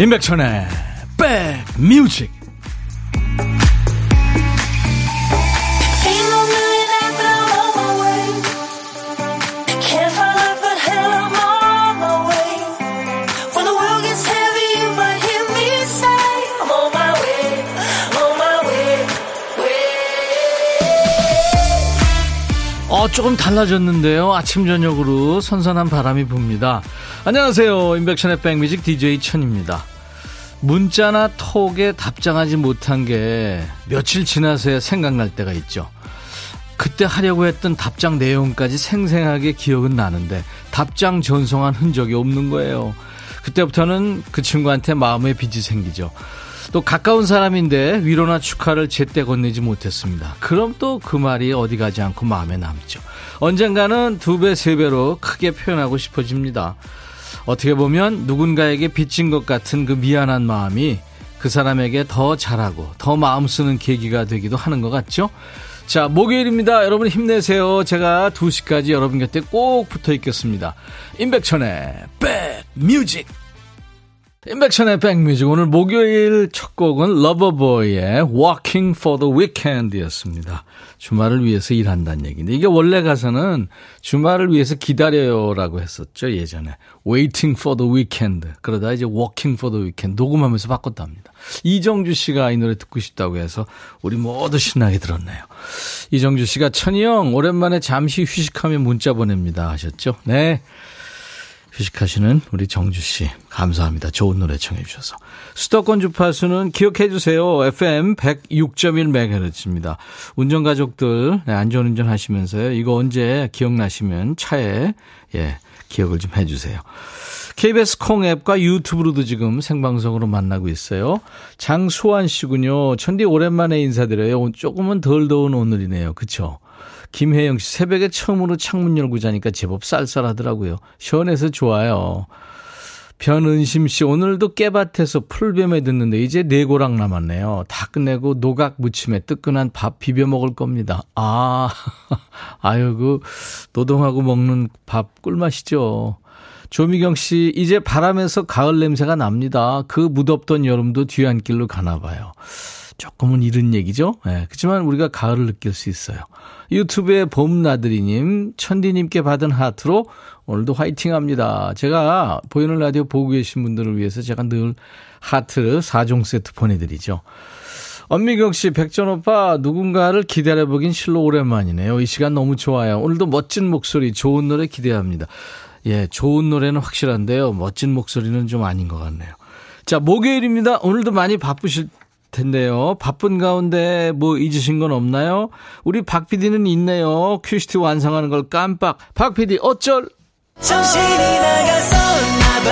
임백천의 백뮤직 어, 조금 달라졌는데요. 아침, 저녁으로 선선한 바람이 붑니다. 안녕하세요. 임백천의 백뮤직 DJ 천입니다. 문자나 톡에 답장하지 못한 게 며칠 지나서야 생각날 때가 있죠. 그때 하려고 했던 답장 내용까지 생생하게 기억은 나는데 답장 전송한 흔적이 없는 거예요. 그때부터는 그 친구한테 마음의 빚이 생기죠. 또 가까운 사람인데 위로나 축하를 제때 건네지 못했습니다. 그럼 또 그 말이 어디 가지 않고 마음에 남죠. 언젠가는 두 배, 세 배로 크게 표현하고 싶어집니다. 어떻게 보면 누군가에게 빚진 것 같은 그 미안한 마음이 그 사람에게 더 잘하고 더 마음 쓰는 계기가 되기도 하는 것 같죠? 자, 목요일입니다. 여러분 힘내세요. 제가 2시까지 여러분 곁에 꼭 붙어 있겠습니다. 임백천의 백뮤직. 임백천의 백뮤직 오늘 목요일 첫 곡은 Loverboy의 Working for the Weekend 였습니다. 주말을 위해서 일한다는 얘기인데 이게 원래 가서는 주말을 위해서 기다려요라고 했었죠 예전에 Waiting for the Weekend 그러다 이제 Walking for the Weekend 녹음하면서 바꿨답니다. 이정주 씨가 이 노래 듣고 싶다고 해서 우리 모두 신나게 들었네요. 이정주 씨가 천희형 오랜만에 잠시 휴식하며 문자 보냅니다 하셨죠? 네. 휴식하시는 우리 정주 씨 감사합니다. 좋은 노래 청해 주셔서. 수도권 주파수는 기억해 주세요. FM 106.1MHz입니다. 운전 가족들 네, 안전 운전 하시면서요. 이거 언제 기억나시면 차에 예, 기억을 좀 해 주세요. KBS 콩 앱과 유튜브로도 지금 생방송으로 만나고 있어요. 장수환 씨군요. 천디 오랜만에 인사드려요. 조금은 덜 더운 오늘이네요. 그쵸? 김혜영 씨, 새벽에 처음으로 창문 열고 자니까 제법 쌀쌀하더라고요. 시원해서 좋아요. 변은심 씨, 오늘도 깨밭에서 풀뱀에 듣는데 이제 네 고랑 남았네요. 다 끝내고 노각 무침에 뜨끈한 밥 비벼 먹을 겁니다. 아, 아유, 그, 노동하고 먹는 밥 꿀맛이죠. 조미경 씨, 이제 바람에서 가을 냄새가 납니다. 그 무덥던 여름도 뒤안길로 가나 봐요. 조금은 이른 얘기죠. 예, 네, 그렇지만 우리가 가을을 느낄 수 있어요. 유튜브에 봄나들이님, 천디님께 받은 하트로 오늘도 화이팅 합니다. 제가 보이는 라디오 보고 계신 분들을 위해서 제가 늘 하트 4종 세트 보내드리죠. 엄미경 씨, 백천 오빠, 누군가를 기다려보긴 실로 오랜만이네요. 이 시간 너무 좋아요. 오늘도 멋진 목소리, 좋은 노래 기대합니다. 예, 좋은 노래는 확실한데요. 멋진 목소리는 좀 아닌 것 같네요. 자, 목요일입니다. 오늘도 많이 바쁘실 텐데요. 바쁜 가운데 뭐 잊으신 건 없나요? 우리 박 PD는 있네요. 큐시트 완성하는 걸 깜빡. 박 PD 어쩔? 정신이 나갔었나봐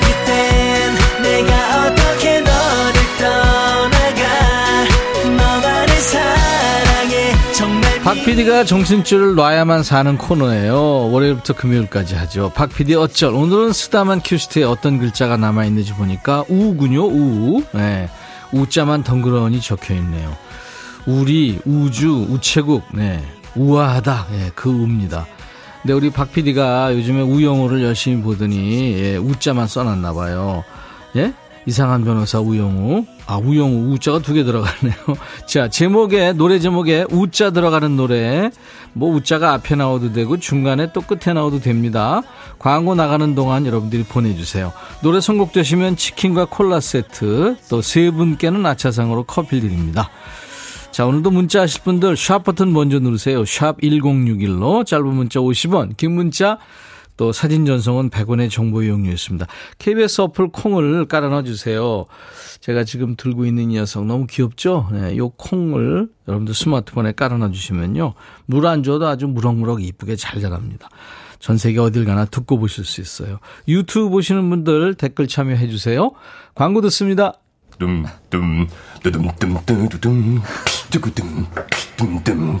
그땐 내가 어떻게 너를 떠나가 너만을 사랑해 정말 박 PD가 정신줄을 놔야만 사는 코너예요. 월요일부터 금요일까지 하죠. 박 PD 어쩔? 오늘은 쓰다만 큐시티에 어떤 글자가 남아 있는지 보니까 우군요. 우. 네. 우자만 덩그러니 적혀 있네요. 우리, 우주, 우체국, 네. 우아하다. 예, 그 우입니다. 근데 우리 박 PD가 요즘에 우영우를 열심히 보더니, 예, 우자만 써놨나 봐요. 예? 이상한 변호사 우영우. 아, 우영우, 우자가 두 개 들어가네요. 자, 제목에, 노래 제목에 우자 들어가는 노래. 뭐, 우자가 앞에 나와도 되고, 중간에 또 끝에 나와도 됩니다. 광고 나가는 동안 여러분들이 보내주세요. 노래 선곡되시면 치킨과 콜라 세트, 또 세 분께는 아차상으로 커피 드립니다. 자, 오늘도 문자 하실 분들 샵 버튼 먼저 누르세요. 샵 1061로 짧은 문자 50원, 긴 문자 또 사진 전송은 100원의 정보 이용료였습니다. KBS 어플 콩을 깔아놔 주세요. 제가 지금 들고 있는 이 녀석 너무 귀엽죠? 네, 요 콩을 여러분들 스마트폰에 깔아놔 주시면요. 물 안 줘도 아주 무럭무럭 이쁘게 잘 자랍니다. 전 세계 어딜 가나 듣고 보실 수 있어요. 유튜브 보시는 분들 댓글 참여해 주세요. 광고 듣습니다. 둠둠 뚜둠 뚜두둠 뚜구둠 뚜둠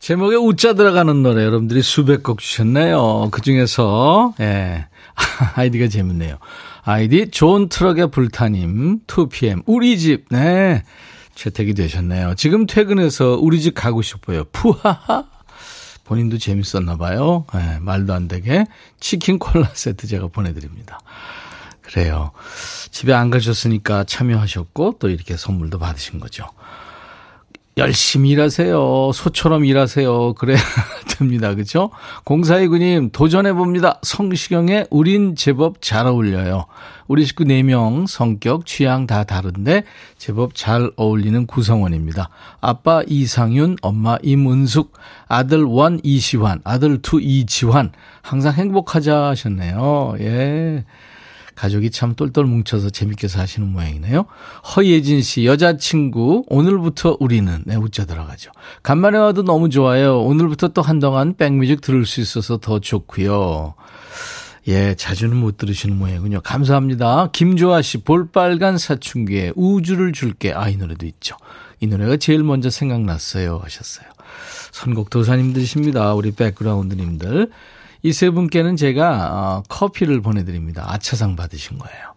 제목에 웃자 들어가는 노래 여러분들이 수백 곡 주셨네요. 그 중에서 예. 아이디가 재밌네요. 아이디 좋은 트럭의 불타님 2PM 우리 집 네. 채택이 되셨네요. 지금 퇴근해서 우리 집 가고 싶어요. 푸하하. 본인도 재밌었나 봐요. 네, 말도 안 되게 치킨 콜라 세트 제가 보내드립니다. 그래요. 집에 안 가셨으니까 참여하셨고 또 이렇게 선물도 받으신 거죠. 열심히 일하세요. 소처럼 일하세요. 그래야 됩니다. 그죠? 0429님, 도전해봅니다. 성시경의 우린 제법 잘 어울려요. 우리 식구 4명 성격, 취향 다 다른데 제법 잘 어울리는 구성원입니다. 아빠 이상윤, 엄마 임은숙, 아들 one 이시환, 아들 two 이지환. 항상 행복하자 하셨네요. 예. 가족이 참 똘똘 뭉쳐서 재밌게 사시는 모양이네요. 허예진 씨, 여자친구, 오늘부터 우리는, 네, 웃자 들어가죠. 간만에 와도 너무 좋아요. 오늘부터 또 한동안 백뮤직 들을 수 있어서 더 좋고요. 예, 자주는 못 들으시는 모양이군요. 감사합니다. 김조아 씨, 볼빨간 사춘기에 우주를 줄게. 아, 이 노래도 있죠. 이 노래가 제일 먼저 생각났어요. 하셨어요. 선곡 도사님들이십니다. 우리 백그라운드님들. 이 세 분께는 제가 어, 커피를 보내드립니다. 아차상 받으신 거예요.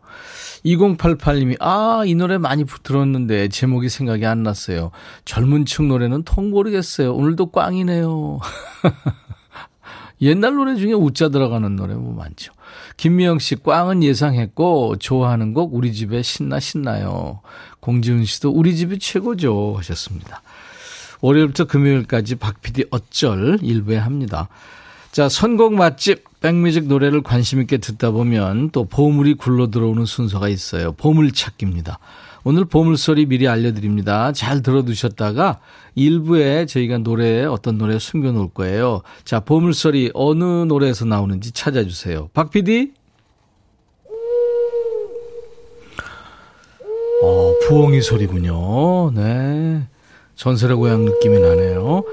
2088님이, 아, 이 노래 많이 들었는데 제목이 생각이 안 났어요. 젊은 층 노래는 통 모르겠어요. 오늘도 꽝이네요. 옛날 노래 중에 웃자 들어가는 노래 뭐 많죠. 김미영 씨, 꽝은 예상했고, 좋아하는 곡 우리 집에 신나 신나요. 공지훈 씨도 우리 집이 최고죠. 하셨습니다. 월요일부터 금요일까지 박 PD 어쩔 일부에 합니다. 자, 선곡 맛집 백뮤직 노래를 관심 있게 듣다 보면 또 보물이 굴러 들어오는 순서가 있어요. 보물 찾기입니다. 오늘 보물소리 미리 알려드립니다. 잘 들어두셨다가 일부에 저희가 노래에 어떤 노래 숨겨놓을 거예요. 자, 보물소리 어느 노래에서 나오는지 찾아주세요. 박 PD? 어, 부엉이 소리군요. 네. 전설의 고향 느낌이 나네요.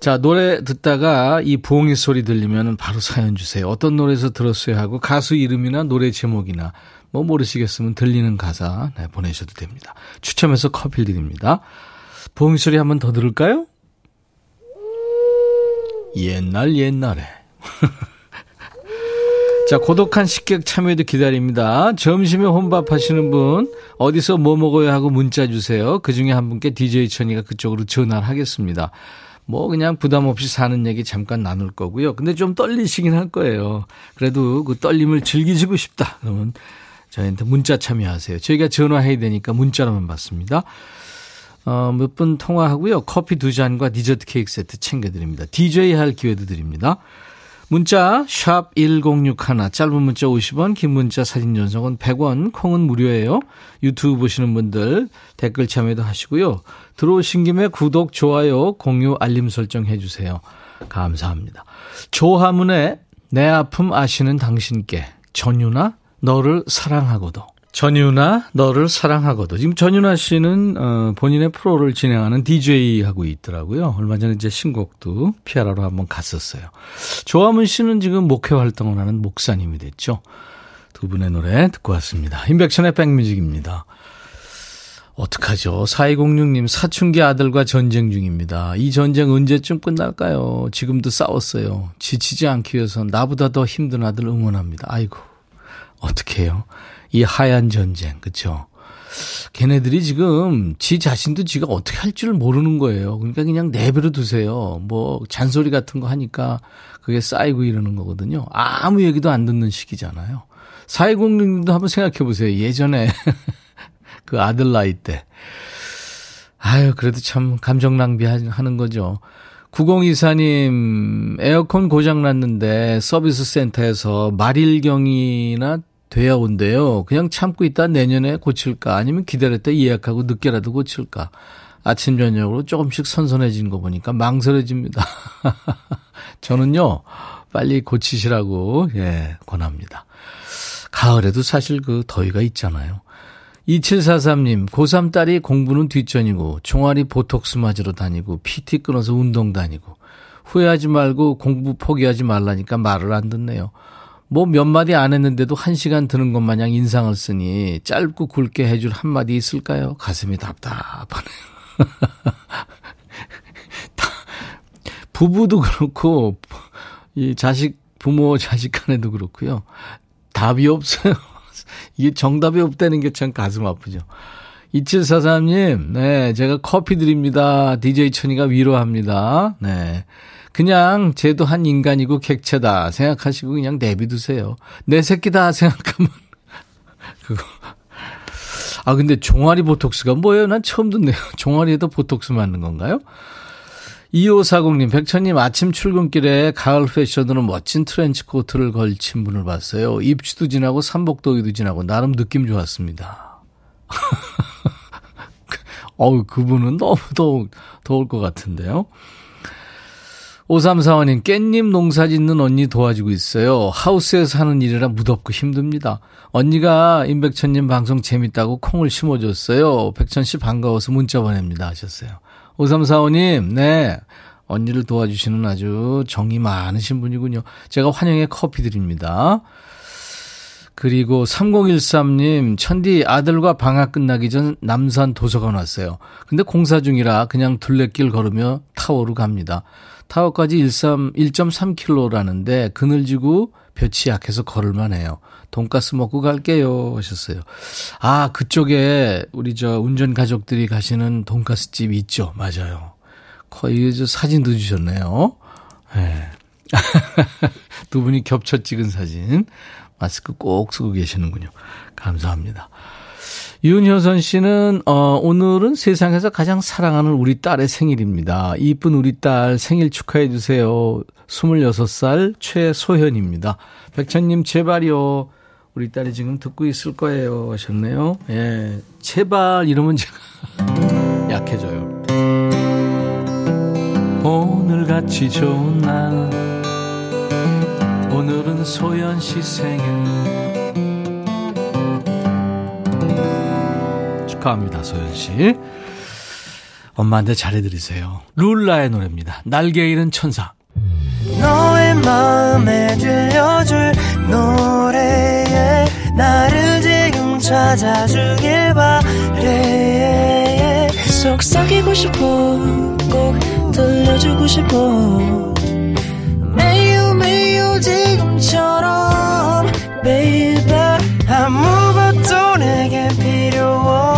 자, 노래 듣다가 이 부엉이 소리 들리면 바로 사연 주세요. 어떤 노래에서 들었어요 하고 가수 이름이나 노래 제목이나 뭐 모르시겠으면 들리는 가사 네, 보내셔도 됩니다. 추첨해서 커피 드립니다. 부엉이 소리 한번 더 들을까요? 옛날 옛날에 자, 고독한 식객 참여도 기다립니다. 점심에 혼밥 하시는 분, 어디서 뭐 먹어요 하고 문자 주세요. 그 중에 한 분께 DJ 천이가 그쪽으로 전화를 하겠습니다. 뭐 그냥 부담 없이 사는 얘기 잠깐 나눌 거고요. 근데 좀 떨리시긴 할 거예요. 그래도 그 떨림을 즐기시고 싶다. 그러면 저희한테 문자 참여하세요. 저희가 전화해야 되니까 문자로만 받습니다. 어, 몇 분 통화하고요. 커피 두 잔과 디저트 케이크 세트 챙겨드립니다. DJ 할 기회도 드립니다. 문자 1061, 짧은 문자 50원, 긴 문자 사진 전송은 100원, 콩은 무료예요. 유튜브 보시는 분들 댓글 참여도 하시고요. 들어오신 김에 구독, 좋아요, 공유, 알림 설정 해주세요. 감사합니다. 조하문의 내 아픔 아시는 당신께 전유나 너를 사랑하고도 전유나 너를 사랑하고도 지금 전유나 씨는 어, 본인의 프로를 진행하는 DJ 하고 있더라고요. 얼마 전에 이제 신곡도 피아라로 한번 갔었어요. 조화문 씨는 지금 목회 활동을 하는 목사님이 됐죠. 두 분의 노래 듣고 왔습니다. 인백천의 백뮤직입니다. 어떡하죠? 4206님, 사춘기 아들과 전쟁 중입니다. 이 전쟁 언제쯤 끝날까요? 지금도 싸웠어요. 지치지 않기 위해서 나보다 더 힘든 아들 응원합니다. 아이고, 어떡해요? 이 하얀 전쟁, 그쵸? 걔네들이 지금 지 자신도 지가 어떻게 할 줄 모르는 거예요. 그러니까 그냥 내버려 두세요. 뭐 잔소리 같은 거 하니까 그게 쌓이고 이러는 거거든요. 아무 얘기도 안 듣는 시기잖아요. 4206님도 한번 생각해 보세요. 예전에 그 아들 나이 때. 아유, 그래도 참 감정 낭비하는 거죠. 9024님, 에어컨 고장 났는데 서비스 센터에서 말일경이나 돼야 온대요. 그냥 참고 있다 내년에 고칠까 아니면 기다렸다 예약하고 늦게라도 고칠까. 아침 저녁으로 조금씩 선선해진 거 보니까 망설여집니다. 저는요 빨리 고치시라고 예 권합니다. 가을에도 사실 그 더위가 있잖아요. 2743님, 고3 딸이 공부는 뒷전이고, 종아리 보톡스 맞으러 다니고, PT 끊어서 운동 다니고, 후회하지 말고 공부 포기하지 말라니까 말을 안 듣네요. 뭐 몇 마디 안 했는데도 한 시간 드는 것 마냥 인상을 쓰니 짧고 굵게 해줄 한마디 있을까요? 가슴이 답답하네요. 부부도 그렇고, 이 자식, 부모 자식 간에도 그렇고요. 답이 없어요. 이게 정답이 없다는 게 참 가슴 아프죠. 2743님, 네, 제가 커피 드립니다. DJ 천이가 위로합니다. 네. 그냥 쟤도 한 인간이고 객체다 생각하시고 그냥 내비두세요. 내 새끼다 생각하면 그거. 아 근데 종아리 보톡스가 뭐예요? 난 처음 듣네요. 종아리에도 보톡스 맞는 건가요? 2540님, 백천님 아침 출근길에 가을 패션으로 멋진 트렌치 코트를 걸친 분을 봤어요. 입추도 지나고 삼복도기도 지나고 나름 느낌 좋았습니다. 어우, 그분은 너무 더울, 더울 것 같은데요. 5345님, 깻잎 농사 짓는 언니 도와주고 있어요. 하우스에서 하는 일이라 무덥고 힘듭니다. 언니가 임백천님 방송 재밌다고 콩을 심어줬어요. 백천씨 반가워서 문자 보냅니다. 하셨어요. 5345님, 네. 언니를 도와주시는 아주 정이 많으신 분이군요. 제가 환영의 커피 드립니다. 그리고 3013님, 천디 아들과 방학 끝나기 전 남산 도서관 왔어요. 근데 공사 중이라 그냥 둘레길 걸으며 타워로 갑니다. 타워까지 13, 1.3km라는데 그늘지고 볕이 약해서 걸을만 해요. 돈가스 먹고 갈게요. 하셨어요. 아, 그쪽에 우리 저 운전 가족들이 가시는 돈가스 집 있죠. 맞아요. 거의 저 사진도 주셨네요. 네. 두 분이 겹쳐 찍은 사진. 마스크 꼭 쓰고 계시는군요. 감사합니다. 윤효선 씨는, 어, 오늘은 세상에서 가장 사랑하는 우리 딸의 생일입니다. 이쁜 우리 딸 생일 축하해 주세요. 26살 최소현입니다. 백천님, 제발요. 우리 딸이 지금 듣고 있을 거예요. 하셨네요. 예. 제발 이러면 제가 약해져요. 오늘 같이 좋은 날. 오늘은 소연 씨 생일. 축하합니다, 소연 씨. 엄마한테 잘해드리세요. 룰라의 노래입니다. 날개 잃은 천사. 너의 마음에 들려줄 노래에 나를 지금 찾아주길 바래 속삭이고 싶어 꼭 들려주고 싶어 매우 매우 지금처럼 baby 아무것도 내게 필요 없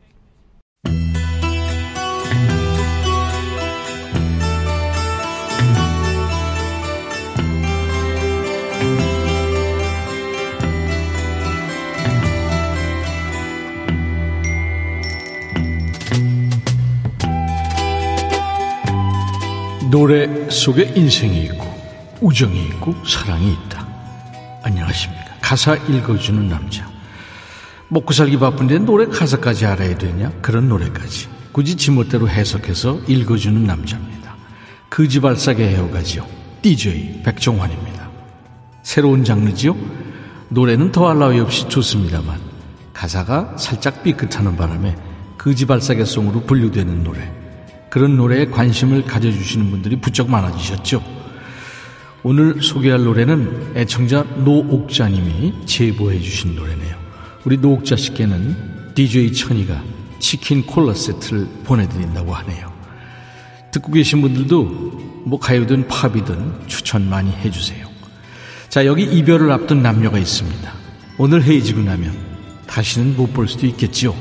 노래 속에 인생이 있고 우정이 있고 사랑이 있다. 안녕하십니까. 가사 읽어주는 남자. 먹고 살기 바쁜데 노래 가사까지 알아야 되냐? 그런 노래까지. 굳이 지멋대로 해석해서 읽어주는 남자입니다. 그지발사계 해오가지요. DJ 백종환입니다. 새로운 장르지요? 노래는 더할 나위 없이 좋습니다만 가사가 살짝 삐끗하는 바람에 그지발사계송으로 분류되는 노래. 그런 노래에 관심을 가져주시는 분들이 부쩍 많아지셨죠. 오늘 소개할 노래는 애청자 노옥자님이 제보해 주신 노래네요. 우리 노옥자 씨께는 DJ 천이가 치킨 콜라 세트를 보내드린다고 하네요. 듣고 계신 분들도 뭐 가요든 팝이든 추천 많이 해주세요. 자, 여기 이별을 앞둔 남녀가 있습니다. 오늘 헤어지고 나면 다시는 못 볼 수도 있겠지요.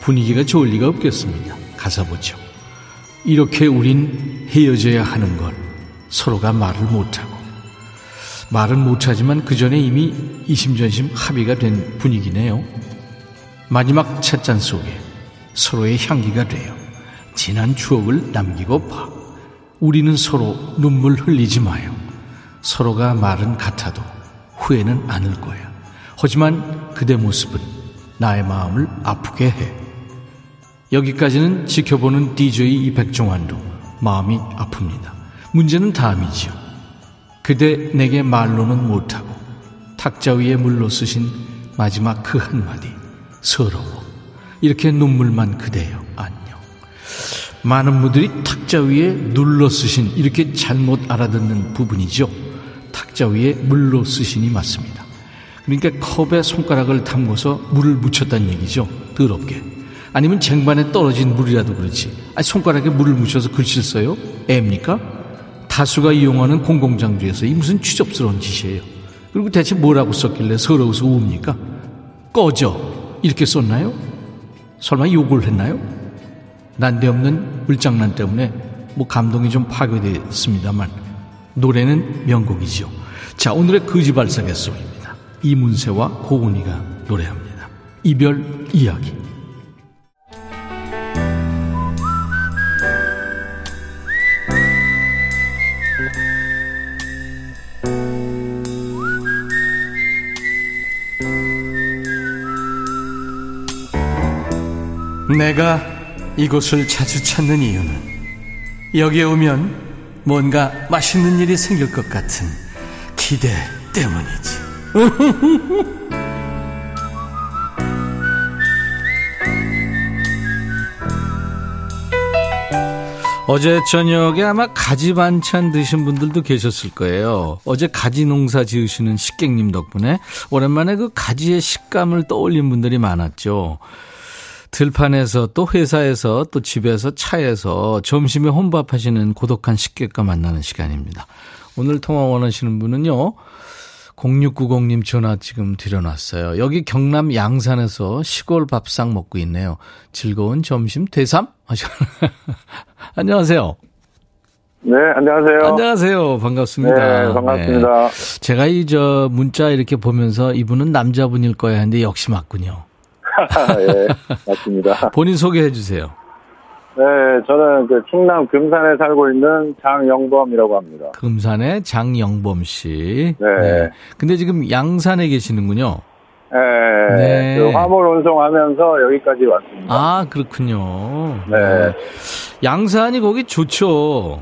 분위기가 좋을 리가 없겠습니다. 가사 보죠. 이렇게 우린 헤어져야 하는 걸 서로가 말을 못하고 말은 못하지만 그 전에 이미 이심전심 합의가 된 분위기네요. 마지막 찻잔 속에 서로의 향기가 되어 지난 추억을 남기고 봐. 우리는 서로 눈물 흘리지 마요. 서로가 말은 같아도 후회는 않을 거야. 하지만 그대 모습은 나의 마음을 아프게 해. 여기까지는 지켜보는 DJ 이백종환도 마음이 아픕니다. 문제는 다음이지요. 그대 내게 말로는 못하고 탁자 위에 물로 쓰신 마지막 그 한마디 서러워. 이렇게 눈물만 그대여 안녕. 많은 분들이 탁자 위에 눌러 쓰신 이렇게 잘못 알아듣는 부분이죠 탁자 위에 물로 쓰신이 맞습니다. 그러니까 컵에 손가락을 담궈서 물을 묻혔다는 얘기죠. 더럽게 아니면 쟁반에 떨어진 물이라도 그렇지 아니 손가락에 물을 묻혀서 글씨를 써요? 애입니까? 다수가 이용하는 공공장소에서 이 무슨 취접스러운 짓이에요. 그리고 대체 뭐라고 썼길래 서러워서 우웁니까? 꺼져. 이렇게 썼나요? 설마 욕을 했나요? 난데없는 물장난 때문에 뭐 감동이 좀 파괴됐습니다만 노래는 명곡이죠. 자, 오늘의 거지발사계송입니다. 이문세와 고은이가 노래합니다. 이별 이야기. 내가 이곳을 자주 찾는 이유는 여기에 오면 뭔가 맛있는 일이 생길 것 같은 기대 때문이지. 어제 저녁에 아마 가지 반찬 드신 분들도 계셨을 거예요. 어제 가지 농사 지으시는 식객님 덕분에 오랜만에 그 가지의 식감을 떠올린 분들이 많았죠. 들판에서 또 회사에서 또 집에서 차에서 점심에 혼밥하시는 고독한 식객과 만나는 시간입니다. 오늘 통화 원하시는 분은요. 0690님 전화 지금 드려놨어요. 여기 경남 양산에서 시골 밥상 먹고 있네요. 즐거운 점심 대삼? 하셨 안녕하세요. 네, 안녕하세요. 안녕하세요. 반갑습니다. 네, 반갑습니다. 네. 제가 이 저 문자 이렇게 보면서 이분은 남자분일 거야 했는데 역시 맞군요. 예, 맞습니다. 본인 소개해 주세요. 네, 저는 그 충남 금산에 살고 있는 장영범이라고 합니다. 금산의 장영범 씨. 네. 네. 근데 지금 양산에 계시는군요. 네. 네. 그 화물 운송하면서 여기까지 왔습니다. 아, 그렇군요. 네. 네. 양산이 거기 좋죠.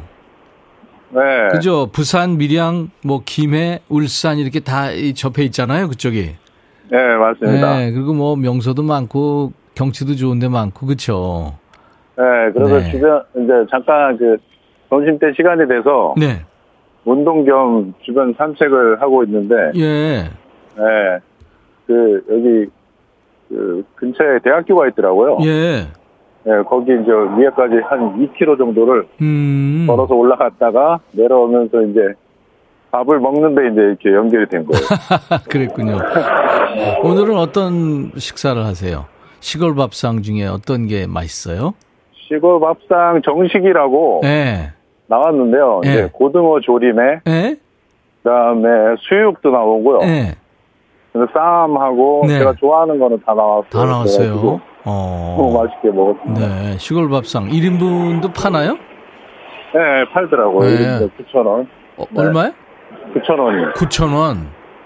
네. 그죠? 부산, 밀양, 뭐 김해, 울산 이렇게 다 접해 있잖아요, 그쪽이. 네, 맞습니다. 네, 그리고 뭐 명소도 많고 경치도 좋은데 많고 그렇죠. 네, 그래서 네. 주변 이제 잠깐 그 점심 때 시간이 돼서 네. 운동 겸 주변 산책을 하고 있는데 예. 네. 그 여기 그 근처에 대학교가 있더라고요. 예. 네, 거기 이제 위에까지 한 2km 정도를 음. 걸어서 올라갔다가 내려오면서 이제 밥을 먹는데 이제 이렇게 연결이 된 거예요. 그랬군요. 오늘은 어떤 식사를 하세요? 시골 밥상 중에 어떤 게 맛있어요? 시골 밥상 정식이라고 네. 나왔는데요. 네. 이제 고등어 조림에 네. 그다음에 수육도 나오고요. 네. 쌈하고 네. 제가 좋아하는 거는 다 나왔어요. 다 나왔어요. 어. 너무 맛있게 먹었습니다. 네. 시골 밥상 1인분도 파나요? 네, 팔더라고요. 네. 9,000원. 어, 얼마요? 9,000원이요. 9,000원.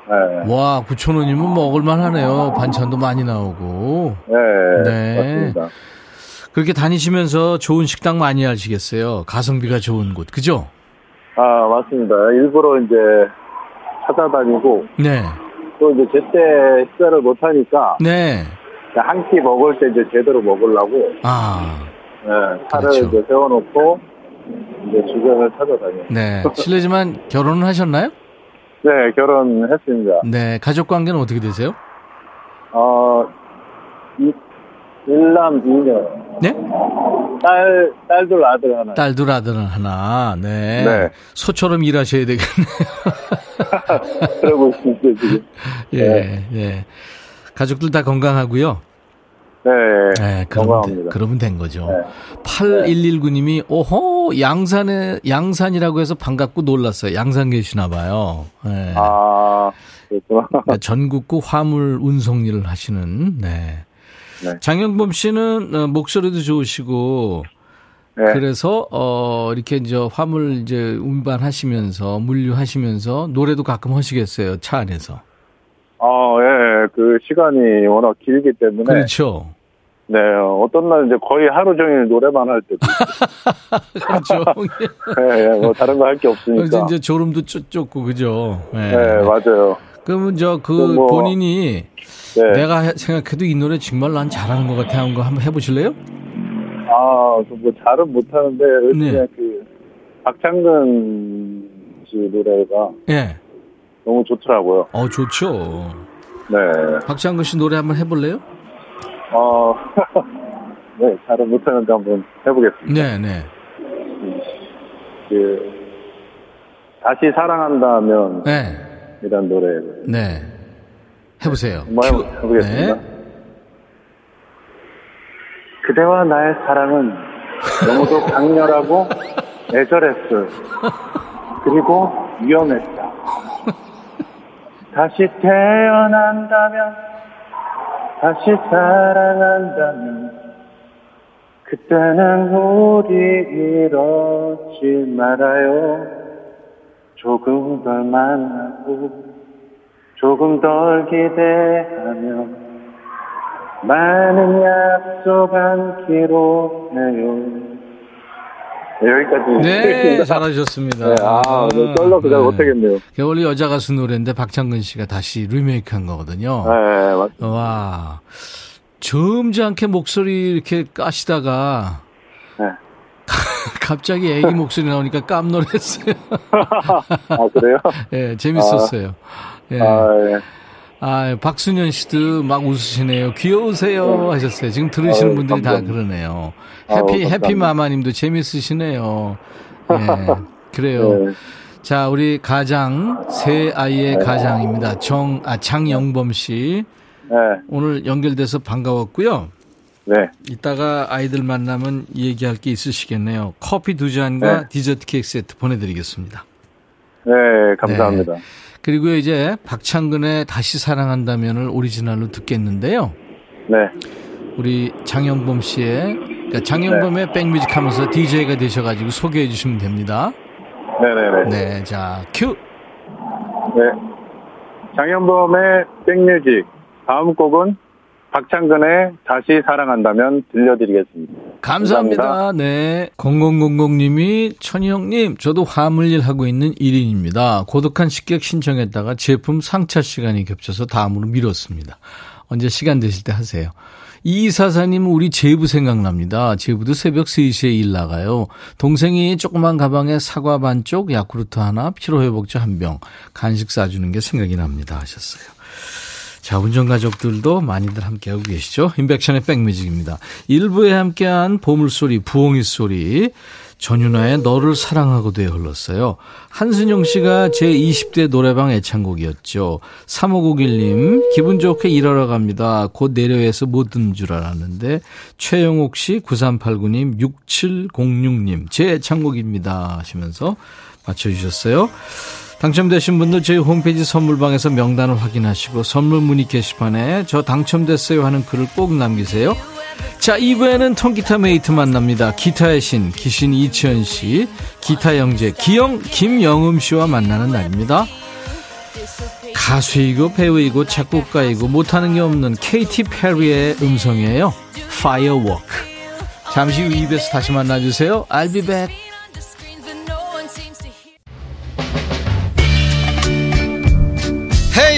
네. 와, 9,000원이면 먹을만 하네요. 반찬도 많이 나오고. 네. 네. 맞습니다. 그렇게 다니시면서 좋은 식당 많이 하시겠어요. 가성비가 좋은 곳. 그죠? 아, 맞습니다. 일부러 이제 찾아다니고 네. 또 이제 제때 식사를 못 하니까 네. 한 끼 먹을 때 이제 제대로 먹으려고 아. 네, 차를 그렇죠. 이제 세워놓고 이제 주변을 찾아다녀요. 네. 실례지만 결혼을 하셨나요? 네, 결혼했습니다. 네. 가족 관계는 어떻게 되세요? 어, 이, 일남 이녀. 네? 딸, 딸둘 아들 하나. 딸둘 아들 하나. 네. 네. 소처럼 일하셔야 되겠네요. 그러고 있습니다, 지금. 예, 네. 예. 가족들 다 건강하고요. 네. 네, 그러면, 되, 건강합니다. 그러면 된 거죠. 네. 8119님이, 오호, 양산에, 양산이라고 해서 반갑고 놀랐어요. 양산 계시나 봐요. 네. 아, 그렇구나. 그러니까 전국구 화물 운송 일을 하시는, 네. 네. 장영범 씨는 어, 목소리도 좋으시고, 네. 그래서, 어, 이렇게 이제 화물 이제 운반하시면서, 물류하시면서 노래도 가끔 하시겠어요. 차 안에서. 아, 예, 그 시간이 워낙 길기 때문에. 그렇죠. 네, 어떤 날 이제 거의 하루 종일 노래만 할 때도. 그렇죠. 네, 뭐 다른 거 할 게 없으니까. 이제 졸음도 쫓, 쫓고 그죠. 네. 네, 맞아요. 그러면 저그 뭐- 본인이 네. 내가 해- 생각해도 이 노래 정말 난 잘하는 것 같아 하는 거 한번 해보실래요? 아, 그뭐 잘은 못하는데, 네. 그, 박창근 씨 노래가 예. 너무 좋더라고요. 어 좋죠. 네. 박창근 씨 노래 한번 해볼래요? 어, 네, 잘은 못하는데 한번 해보겠습니다. 네, 네. 그, 다시 사랑한다면, 네. 이란 노래. 네. 해보세요. 한번 큐. 해보- 해보겠습니다. 네. 그대와 나의 사랑은 너무도 강렬하고 애절했어요. 그리고 위험했다. 다시 태어난다면, 다시 사랑한다면, 그때는 우리 이러지 말아요. 조금 덜 만나고, 조금 덜 기대하며, 많은 약속 않기로 해요. 네, 여기까지. 네. 잘하셨습니다. 네, 아, 네, 떨려 그냥 못하겠네요. 그게 원래 여자 가수 노래인데 박창근 씨가 다시 리메이크 한 거거든요. 네, 맞, 와, 점잖게 목소리 이렇게 까시다가 네. 갑자기 애기 목소리 나오니까 깜놀했어요. 아, 그래요? 예, 재밌었어요. 예. 아, 예. 아, 박순현 씨도 막 웃으시네요. 귀여우세요 하셨어요. 지금 들으시는 아유, 분들이 다 감사합니다. 그러네요. 아유, 해피 감사합니다. 해피 마마님도 재밌으시네요. 예, 그래요. 네. 자, 우리 가장 세 아이의 가장입니다. 정, 아 장영범 씨 네, 오늘 연결돼서 반가웠고요. 네. 이따가 아이들 만나면 얘기할 게 있으시겠네요. 커피 두 잔과 네. 디저트 케이크 세트 보내드리겠습니다. 네, 감사합니다. 그리고 이제 박창근의 다시 사랑한다면을 오리지널로 듣겠는데요. 네. 우리 장영범 씨의 그러니까 장영범의 백뮤직 하면서 DJ가 되셔가지고 소개해 주시면 됩니다. 네네네. 네, 자 큐. 네. 장현범의 백뮤직. 다음 곡은 박창근의 다시 사랑한다면 들려드리겠습니다. 감사합니다. 네. 0000님이 천희형님, 저도 화물일 하고 있는 1인입니다. 고독한 식객 신청했다가 제품 상차 시간이 겹쳐서 다음으로 미뤘습니다. 언제 시간 되실 때 하세요. 이사사님 우리 제부 생각납니다. 제부도 새벽 3시에 일 나가요. 동생이 조그만 가방에 사과 반쪽, 야쿠르트 하나, 피로회복제 한 병, 간식 싸주는 게 생각이 납니다. 하셨어요. 자, 운전 가족들도 많이들 함께하고 계시죠? 인백션의 백뮤직입니다. 일부에 함께한 보물소리, 부엉이 소리, 전윤아의 너를 사랑하고도에 흘렀어요. 한순영 씨가 제 20대 노래방 애창곡이었죠. 3591님, 기분 좋게 일하러 갑니다. 곧 내려에서 못 듣는 줄 알았는데, 최영옥 씨, 9389님, 6706님, 제 애창곡입니다. 하시면서 맞춰주셨어요. 당첨되신 분들 저희 홈페이지 선물방에서 명단을 확인하시고 선물 문의 게시판에 저 당첨됐어요 하는 글을 꼭 남기세요. 자, 2부에는 통기타 mate 만납니다. 기타의 신, 기신 이치현 씨, 기타 영재, 기영, 김영음 씨와 만나는 날입니다. 가수이고 배우이고 작곡가이고 못하는 게 없는 Katy Perry의 음성이에요. Firework. 잠시 후 2부에서 다시 만나주세요. I'll be back.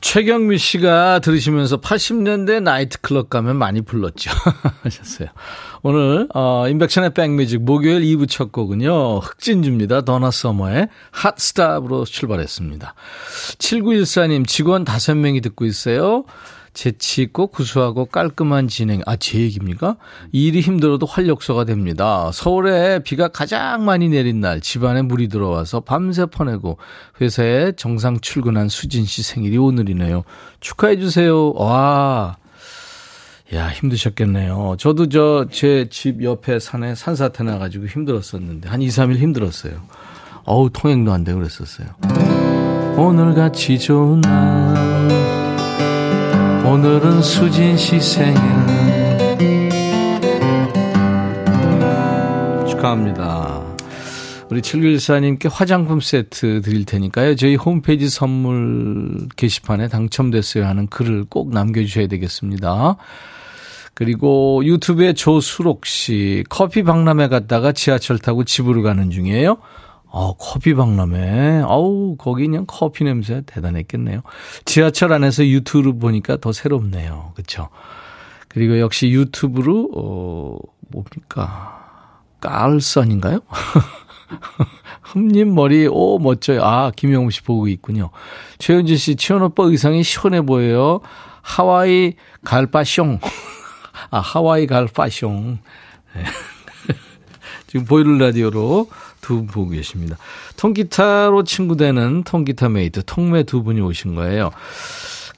최경미 씨가 들으시면서 80년대 나이트클럽 가면 많이 불렀죠. 하셨어요. 오늘, 어, 인백션의 백뮤직 목요일 2부 첫 곡은요, 흑진주입니다. 더나 서머의 핫스탑으로 출발했습니다. 7914님, 직원 5명이 듣고 있어요. 재치있고 구수하고 깔끔한 진행. 아, 제 얘기입니까? 일이 힘들어도 활력소가 됩니다. 서울에 비가 가장 많이 내린 날 집안에 물이 들어와서 밤새 퍼내고 회사에 정상 출근한 수진 씨 생일이 오늘이네요. 축하해 주세요. 와. 야, 힘드셨겠네요. 저도 저 제 집 옆에 산에 산사태 나가지고 힘들었었는데 한 2, 3일 힘들었어요. 어우, 통행도 안 되고 그랬었어요. 오늘같이 좋은 날 오늘은 수진 씨 생일 축하합니다. 우리 7914님께 화장품 세트 드릴 테니까요. 저희 홈페이지 선물 게시판에 당첨됐어요 하는 글을 꼭 남겨주셔야 되겠습니다. 그리고 유튜브에 조수록 씨, 커피 박람회 갔다가 지하철 타고 집으로 가는 중이에요. 어, 커피 박람회. 아우, 거기 그냥 커피 냄새 대단했겠네요. 지하철 안에서 유튜브를 보니까 더 새롭네요. 그쵸? 그리고 역시 유튜브로, 어, 뭡니까. 깔선인가요? 흠님 머리, 오, 멋져요. 아, 김영우 씨 보고 있군요. 최현주 씨, 치원 오빠 의상이 시원해 보여요. 하와이 갈파숑. 아, 하와이 갈파숑. 네. 지금 보이는 라디오로 두 분 보고 계십니다. 통기타로 친구 되는 통기타 mate, 통메 두 분이 오신 거예요.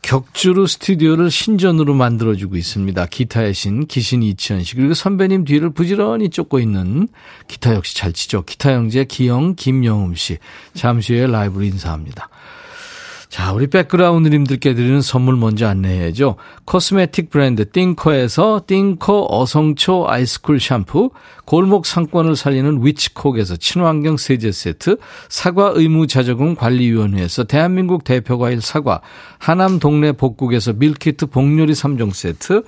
격주로 스튜디오를 신전으로 만들어주고 있습니다. 기타의 신, 기신 이치현 씨. 그리고 선배님 뒤를 부지런히 쫓고 있는 기타 역시 잘 치죠. 기타 영재 기영, 김영음 씨. 잠시 후에 라이브로 인사합니다. 자, 우리 백그라운드님들께 드리는 선물 먼저 안내해야죠. cosmetic 브랜드 띵커에서 띵커 어성초 아이스쿨 샴푸, 골목 상권을 살리는 위치콕에서 친환경 세제 세트, 사과 의무 자조금 관리위원회에서 대한민국 대표과일 사과, 하남 동네 복국에서 meal kit 복요리 3종 세트,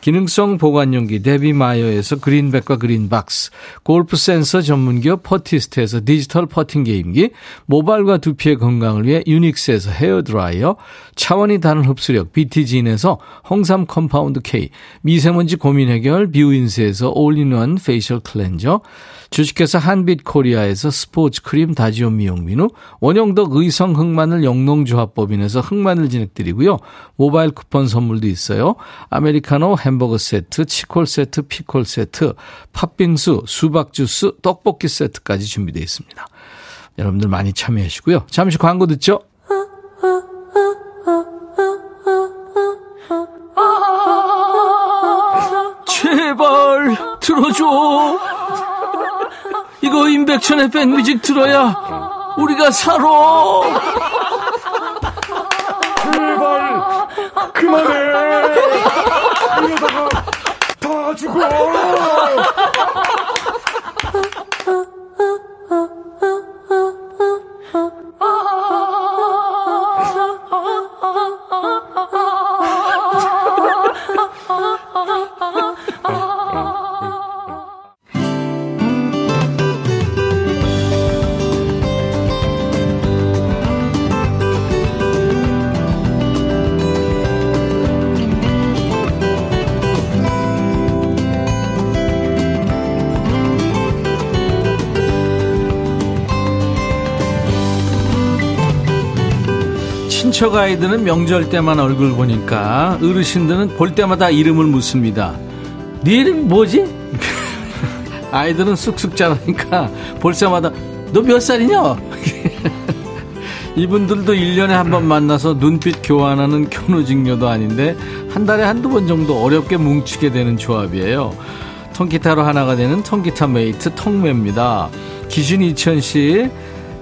기능성 보관용기 데비마이어에서 그린백과 그린박스, 골프 센서 전문기업 퍼티스트에서 디지털 퍼팅 게임기, 모발과 두피의 건강을 위해 유닉스에서 헤어드라이어, 차원이 다른 흡수력 BT진에서 홍삼 compound K, 미세먼지 고민 해결 뷰인스에서 all-in-one facial cleanser, 주식회사 한빛코리아에서 스포츠 크림 다지오 미용민우, 원형덕 의성 흑마늘 영농조합법인에서 흑마늘 진액 드리고요. 모바일 쿠폰 선물도 있어요. 아메리카노 햄버거 세트, 치콜 세트, 피콜 세트, 팥빙수, 수박 주스, 떡볶이 세트까지 준비되어 있습니다. 여러분들 많이 참여하시고요. 잠시 광고 듣죠. 제발 들어줘. 이거 임백천의 백뮤직 들어야 우리가 살아. 제발 그만해. 이러다가 다 죽어. 친척 아이들은 명절 때만 얼굴 보니까 어르신들은 볼 때마다 이름을 묻습니다. 네 이름 뭐지? 아이들은 쑥쑥 자라니까 볼 때마다 너 몇 살이냐? 이분들도 1년에 한 번 만나서 눈빛 교환하는 견우직녀도 아닌데 한 달에 한두 번 정도 어렵게 뭉치게 되는 조합이에요. 통기타로 하나가 되는 통기타 mate 통메입니다. 기신 이치현 씨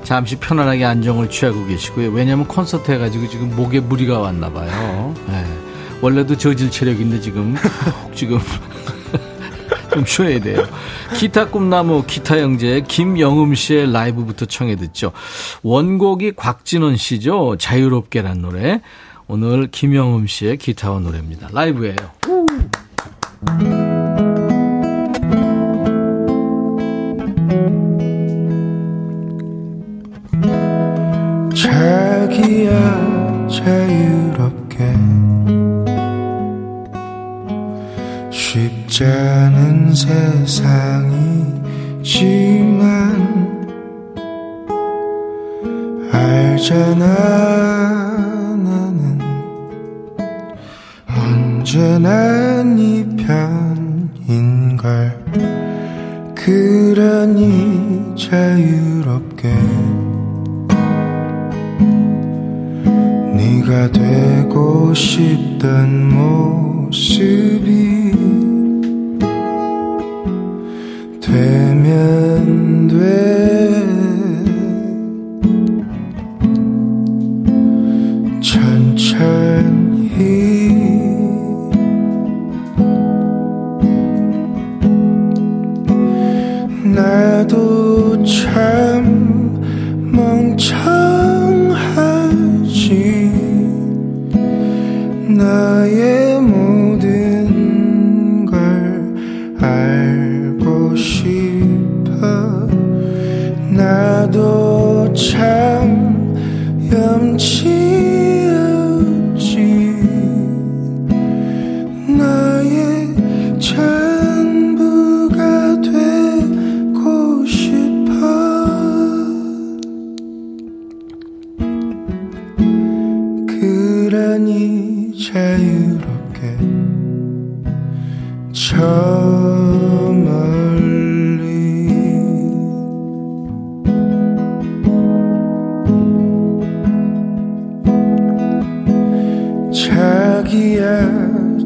잠시 편안하게 안정을 취하고 계시고요. 왜냐하면 콘서트 해가지고 지금 목에 무리가 왔나 봐요. 네. 원래도 저질 체력인데 지금 지금 좀 쉬어야 돼요. 기타 꿈나무 기타 형제 김영음 씨의 라이브부터 청해 듣죠. 원곡이 곽진원 씨죠. 자유롭게란 노래. 오늘 김영음 씨의 기타와 노래입니다. 라이브예요. 않은 세상이지만 알잖아 나는. 언제나 네 편인걸. 그러니 자유롭게 네가 되고 싶던 모습이 되면 돼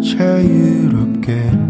자유롭게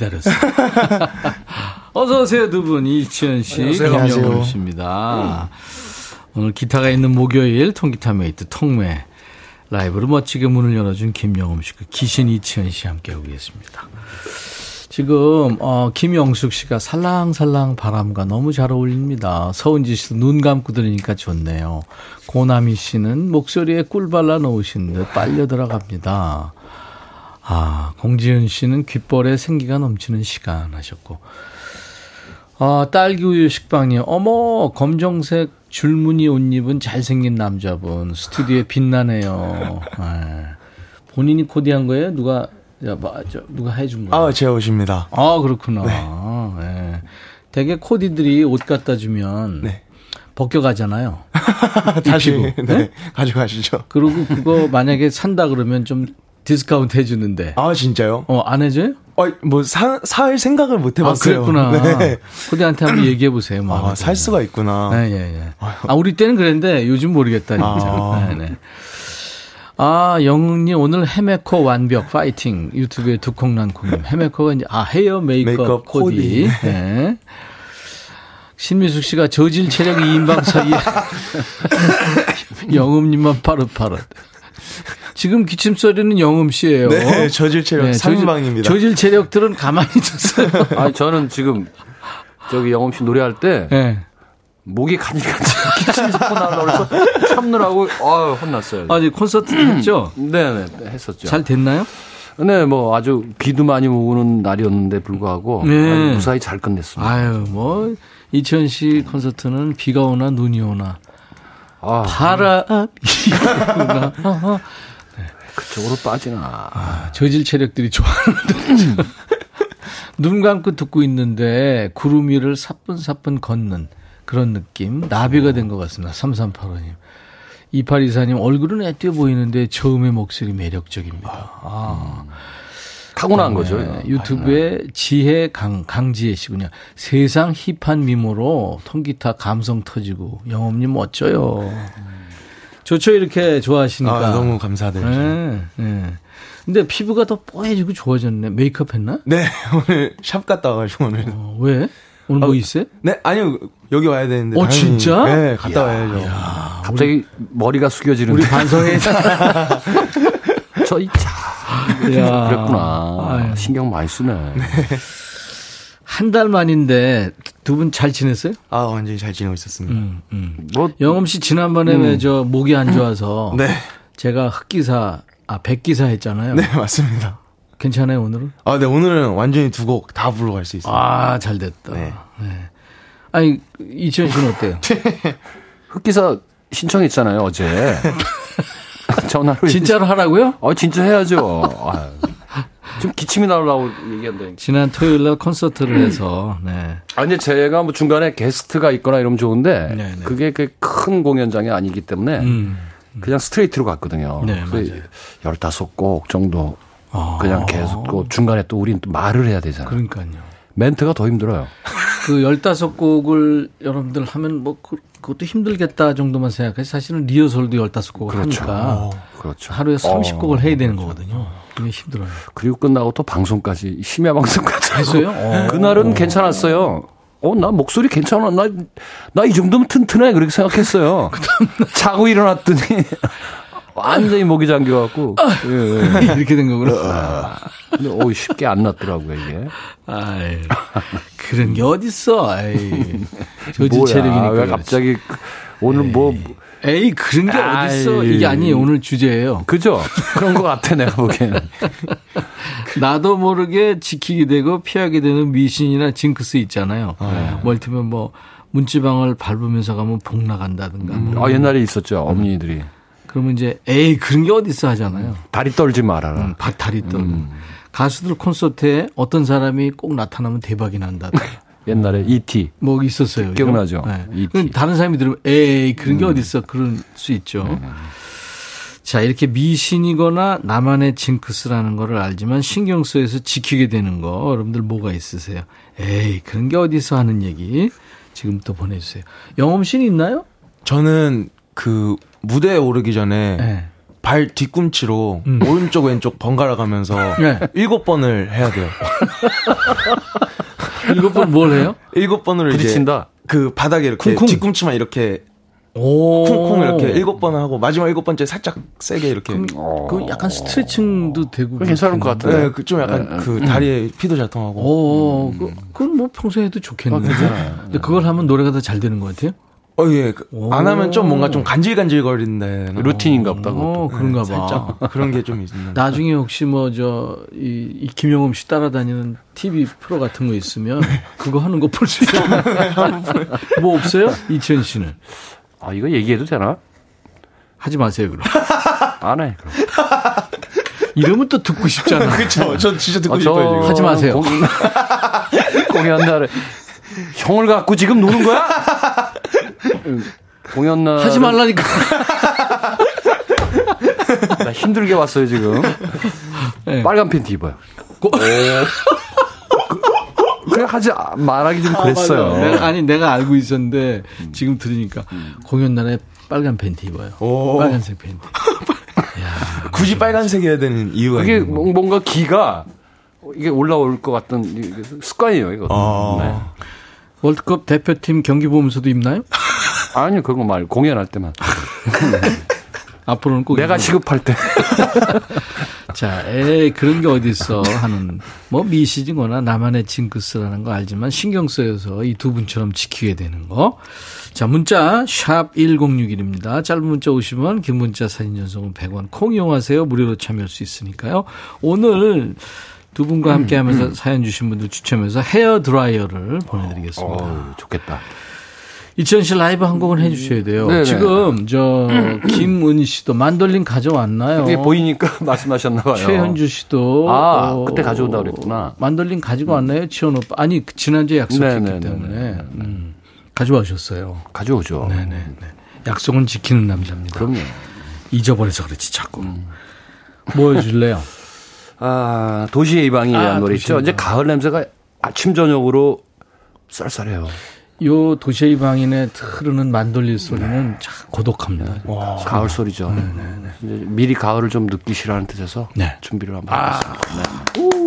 기다렸어요. 어서 오세요 두 분 이치현 씨, 안녕하세요. 김영훈 씨입니다. 오늘 기타가 있는 목요일 통기타 mate 통메 라이브로 멋지게 문을 열어준 김영훈 씨, 그 기신 이치현 씨 함께하고 계십니다. 지금 어, 김영숙 씨가 살랑살랑 바람과 너무 잘 어울립니다. 서은지 씨도 눈 감고 들으니까 좋네요. 고나미 씨는 목소리에 꿀 발라 놓으신 듯 빨려 들어갑니다. 아, 공지은 씨는 귓볼에 생기가 넘치는 시간 하셨고. 아, 딸기우유 식빵이요. 어머, 검정색 줄무늬 옷 입은 잘생긴 남자분. 스튜디오에 빛나네요. 예. 본인이 코디한 거예요? 누가, 야, 뭐, 저, 누가 해준 거예요? 아, 제 옷입니다. 아, 그렇구나. 예. 되게 코디들이 옷 갖다 주면 네. 벗겨가잖아요. 다시. 네, 네? 가져가시죠. 그리고 그거 만약에 산다 그러면 좀 디스카운트 해주는데. 아, 진짜요? 어, 안 해줘요? 어, 뭐, 사, 살 생각을 못 아, 해봤어요. 그랬구나. 네. 코디한테 한번 얘기해 보세요. 뭐 아, 살 수가 있구나. 네, 예, 예. 아, 우리 때는 그랬는데 요즘 모르겠다, 진짜. 아. 네, 네. 아, 영웅님 오늘 헤메코 완벽 파이팅 유튜브에 두콩난 콩님 헤메코가 이제 아 헤어 메이크업, 메이크업 코디. 코디. 네. 신미숙 씨가 저질 체력 2인방 사이에 영음님만 파릇파릇. 지금 기침 소리는 영음 씨예요. 네, 저질 체력 네, 상방입니다. 저질, 저질 체력들은 가만히 있었어요. 아니 저는 지금 저기 영엄 씨 노래할 때 네. 목이 간질간질 기침 자꾸 그래서 참느라고 아 혼났어요. 아, 이제 콘서트 했죠? 네네 했었죠. 잘 됐나요? 네, 뭐 아주 비도 많이 오는 날이었는데 불구하고 네. 무사히 잘 끝냈습니다. 아유, 뭐, 이천 씨 콘서트는 비가 오나 눈이 오나 아, 바람이 오나 그쪽으로 빠지나. 아, 저질 체력들이 좋아하는데 눈 감고 듣고 있는데 구름 위를 사뿐사뿐 걷는 그런 느낌. 나비가 된 것 같습니다. 3385님. 2824님, 얼굴은 애띄어 보이는데 저음의 목소리 매력적입니다. 아. 타고난 거죠. 네, 유튜브에 지혜 강, 강지혜 씨군요. 세상 힙한 미모로 통기타 감성 터지고 영업님 멋져요. 좋죠, 이렇게 좋아하시니까. 아, 너무 감사드립니다. 네, 네. 근데 피부가 더 뽀해지고 좋아졌네. 메이크업 했나? 네, 오늘 샵 갔다 와가지고 오늘. 어, 왜? 오늘 뭐 아, 있어요? 네, 아니요. 여기 와야 되는데. 어, 당연히- 진짜? 네, 갔다 와야죠. 갑자기 머리가 숙여지는데. 우리 반성회 저이 차. 야. 그랬구나. 아유. 신경 많이 쓰네. 한 달 만인데 두 분 잘 지냈어요? 아, 완전히 잘 지내고 있었습니다. 음, 음. 뭐 영엄 씨 지난번에 왜저 목이 안 좋아서 네. 제가 흑기사 아 백기사 했잖아요. 네, 맞습니다. 괜찮아요 오늘은? 아, 네, 오늘은 완전히 두 곡다 부르고 갈수 있어요. 아잘 됐다. 네. 네. 아니 이천 씨는 어때요? 흑기사 신청했잖아요, 어제. 전화로. 진짜로 하라고요? 어, 진짜 해야죠. 지금 기침이 나오려고 얘기한다. 지난 토요일 날 콘서트를 해서 네. 아, 근데 제가 뭐 중간에 게스트가 있거나 이러면 좋은데, 네, 네. 그게 그 큰 공연장이 아니기 때문에, 음. 그냥 스트레이트로 갔거든요. 네, 그래서 맞아요. 15곡 정도 아. 그냥 계속 그 중간에 또 우린 또 말을 해야 되잖아요. 그러니까요. 멘트가 더 힘들어요. 그 15곡을 여러분들 하면 뭐 그, 그것도 힘들겠다 정도만 생각해 사실은 리허설도 15곡을 그렇죠. 하니까 그렇죠. 하루에 30곡을 어, 해야 되는 거거든요. 힘들어요. 그리고 끝나고 또 방송까지 심야 방송까지. 했어요? 어. 그날은 괜찮았어요. 어, 나 목소리 괜찮아. 나, 나 이 정도면 튼튼해. 그렇게 생각했어요. 자고 일어났더니 완전히 목이 잠겨갖고. 예, 예. 이렇게 된 거구나. 근데 오, 쉽게 안 났더라고요, 이게. 아이, 그런 게 어딨어. 에이. 저질 뭐야, 체력이니까. 왜. 갑자기 그- 오늘 뭐, 에이, 그런 게 어딨어. 이게 아니에요. 오늘 주제예요. 그죠? 그런 것 같아, 내가 보기에는. 나도 모르게 지키게 되고 피하게 되는 미신이나 징크스 있잖아요. 뭐 이를테면 뭐 문지방을 밟으면서 가면 복 나간다든가. 뭐. 아, 옛날에 있었죠, 어머니들이. 그러면 이제 에이 그런 게 어딨어 하잖아요. 다리 떨지 말아라. 음, 박탈이 떠. 가수들 콘서트에 어떤 사람이 꼭 나타나면 대박이 난다. 옛날에 E.T. 뭐 있었어요. 기억나죠? 네. E.T.. 다른 사람이 들으면 에이 그런 게 어딨어 그럴 수 있죠. 자 이렇게 미신이거나 나만의 징크스라는 거를 알지만 신경 쓰여서 지키게 되는 거 여러분들 뭐가 있으세요? 에이 그런 게 어디서 하는 얘기 지금부터 보내주세요. 영엄 씨는 있나요? 저는 그 무대에 오르기 전에 네. 발 뒤꿈치로 음. 오른쪽 왼쪽 번갈아 가면서 네. 일곱 번을 해야 돼요. 일곱 번 뭘 해요? 일곱 번을 이제 부딪힌다. 그 바닥에 이렇게 쿵쿵. 뒤꿈치만 이렇게 오. 쿵쿵 이렇게 일곱 번을 하고 마지막 일곱 번째 살짝 세게 이렇게. 그 약간 스트레칭도 되고 괜찮을 것. 같아요. 네, 그 좀 약간 그 다리에 피도 잘 통하고. 오, 그, 그건 뭐 평소에 해도 좋겠는데. 근데 그걸 하면 노래가 더 잘 되는 것 같아요? 어, 예. 그안 하면 좀 뭔가 좀 간질간질거린데. 루틴인가 보다. 어, 그런가 봐. 살짝 그런 게 좀 있는. 나중에 혹시 뭐, 저, 이, 이 김영음 씨 따라다니는 TV 프로 같은 거 있으면 그거 하는 거 볼 수 있잖아요. 뭐 없어요? 이천 씨는. 아, 이거 얘기해도 되나? 하지 마세요, 그럼. 안 해. 그럼. 이러면 또 듣고 싶잖아. 그쵸. 저 진짜 듣고 아, 싶어요, 지금. 하지 마세요. 공연, 공연 날에 형을 갖고 지금 노는 거야? 공연 날 하지 말라니까. 나 힘들게 왔어요 지금. 네. 빨간 팬티 입어요. 고- 그- 그래 하지 말하기 좀 그랬어요. 내가, 아니, 내가 알고 있었는데 지금 들으니까 공연 날에 빨간 팬티 입어요. 오. 빨간색 팬티. 굳이 빨간색이어야 되는 이유가. 뭐- 뭔가 기가 이게 올라올 것 같던 이게 습관이에요 이거. 아. 월드컵 대표팀 경기 보면서도 입나요? 네. 아니요 그거 말 공연할 때만. 앞으로는 꼭 내가 입어요. 시급할 때. 자, 에이, 그런 게 어딨어 하는, 뭐, 미시지거나 나만의 징크스라는 거 알지만 신경 쓰여서 이 두 분처럼 지키게 되는 거. 자, 문자, 샵 1061입니다. 짧은 문자 오시면 긴 문자 사진 전송은 100원. 콩 이용하세요. 무료로 참여할 수 있으니까요. 오늘 두 분과 함께 음, 하면서 음, 음. 사연 주신 분들 추첨해서 헤어 드라이어를 어, 보내드리겠습니다. 어, 좋겠다. 이천 씨 라이브 한 곡은 해주셔야 돼요. 네네. 지금 저 김은 씨도 만돌린 가져왔나요? 그게 보이니까 말씀하셨나 봐요. 최현주 씨도 아 어, 그때 가져온다 그랬구나. 만돌린 가지고 왔나요, 치원 오빠? 아니 그 지난주에 약속했기 네네네. 때문에 네, 음, 가져오셨어요. 가져오죠. 네네. 약속은 지키는 남자입니다. 그럼요. 잊어버려서 그렇지 자꾸. 음. 뭐 해줄래요? 아, 도시의 이방이 아, 노래 있죠. 이제 가을 냄새가 아침 저녁으로 쌀쌀해요. 요 도시의 방인의 흐르는 만돌린 소리는 네. 참 고독합니다. 와, 가을 소리죠. 네, 네, 네. 미리 가을을 좀 느끼시라는 뜻에서 네. 준비를 한번 아. 해봤습니다.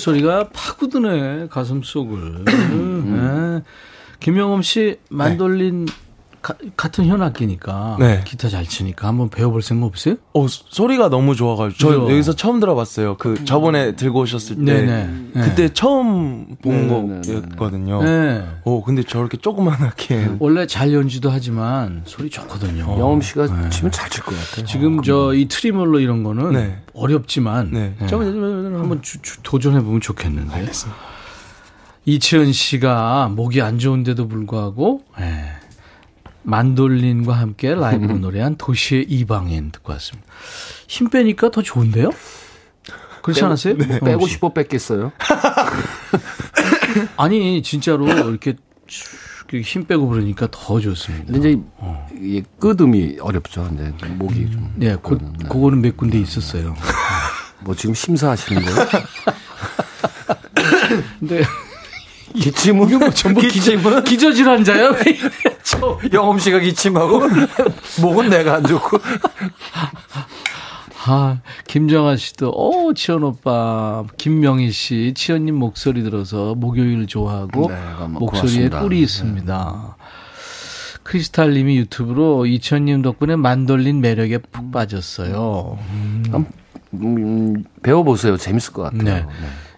소리가 파고드네 가슴 속을. 네. 김영엄 씨 만돌린 네. 가, 같은 현악기니까 네. 기타 잘 치니까 한번 배워볼 생각 없어요? 어 소리가 너무 좋아가지고 저 그렇죠? 여기서 처음 들어봤어요. 그 저번에 들고 오셨을 때 네네. 네. 그때 처음 본 네, 네, 거였거든요. 네. 어, 근데 저렇게 조그만하게. 원래 잘 연주도 하지만 소리 좋거든요. 영엄 씨가 치면 잘 칠 것 같아요. 지금 저이 트리몰로 이런 거는 네. 어렵지만 네. 네. 한번 주- 주- 도전해보면 좋겠는데. 알겠습니다. 이치현 씨가 목이 안 좋은데도 불구하고 예, 만돌린과 함께 라이브로 노래한 도시의 이방인 듣고 왔습니다. 힘 빼니까 더 좋은데요? 그렇지 않았어요? 어, 빼고? 싶어 뺐겠어요? 아니 진짜로 이렇게 쭉힘 빼고 부르니까 더 좋습니다. 근데 이제 이 끄듬이 어렵죠. 근데 목이 좀. 네, 그, 그거는 몇 군데 있었어요. 뭐 지금 심사하시는 거예요? 근데 기침은 뭐 전부 기침은 기저 질환자야? 영엄 씨가 기침하고 목은 내가 안 좋고. 아, 김정아 씨도, 어, 치현 오빠, 김명희 씨, 치현님 목소리 들어서 목요일 좋아하고, 네, 뭐 목소리에 고맙습니다. 꿀이 있습니다. 크리스탈 님이 유튜브로 이천님 덕분에 만돌린 매력에 푹 빠졌어요. 음, 배워보세요. 재밌을 것 같아요. 네.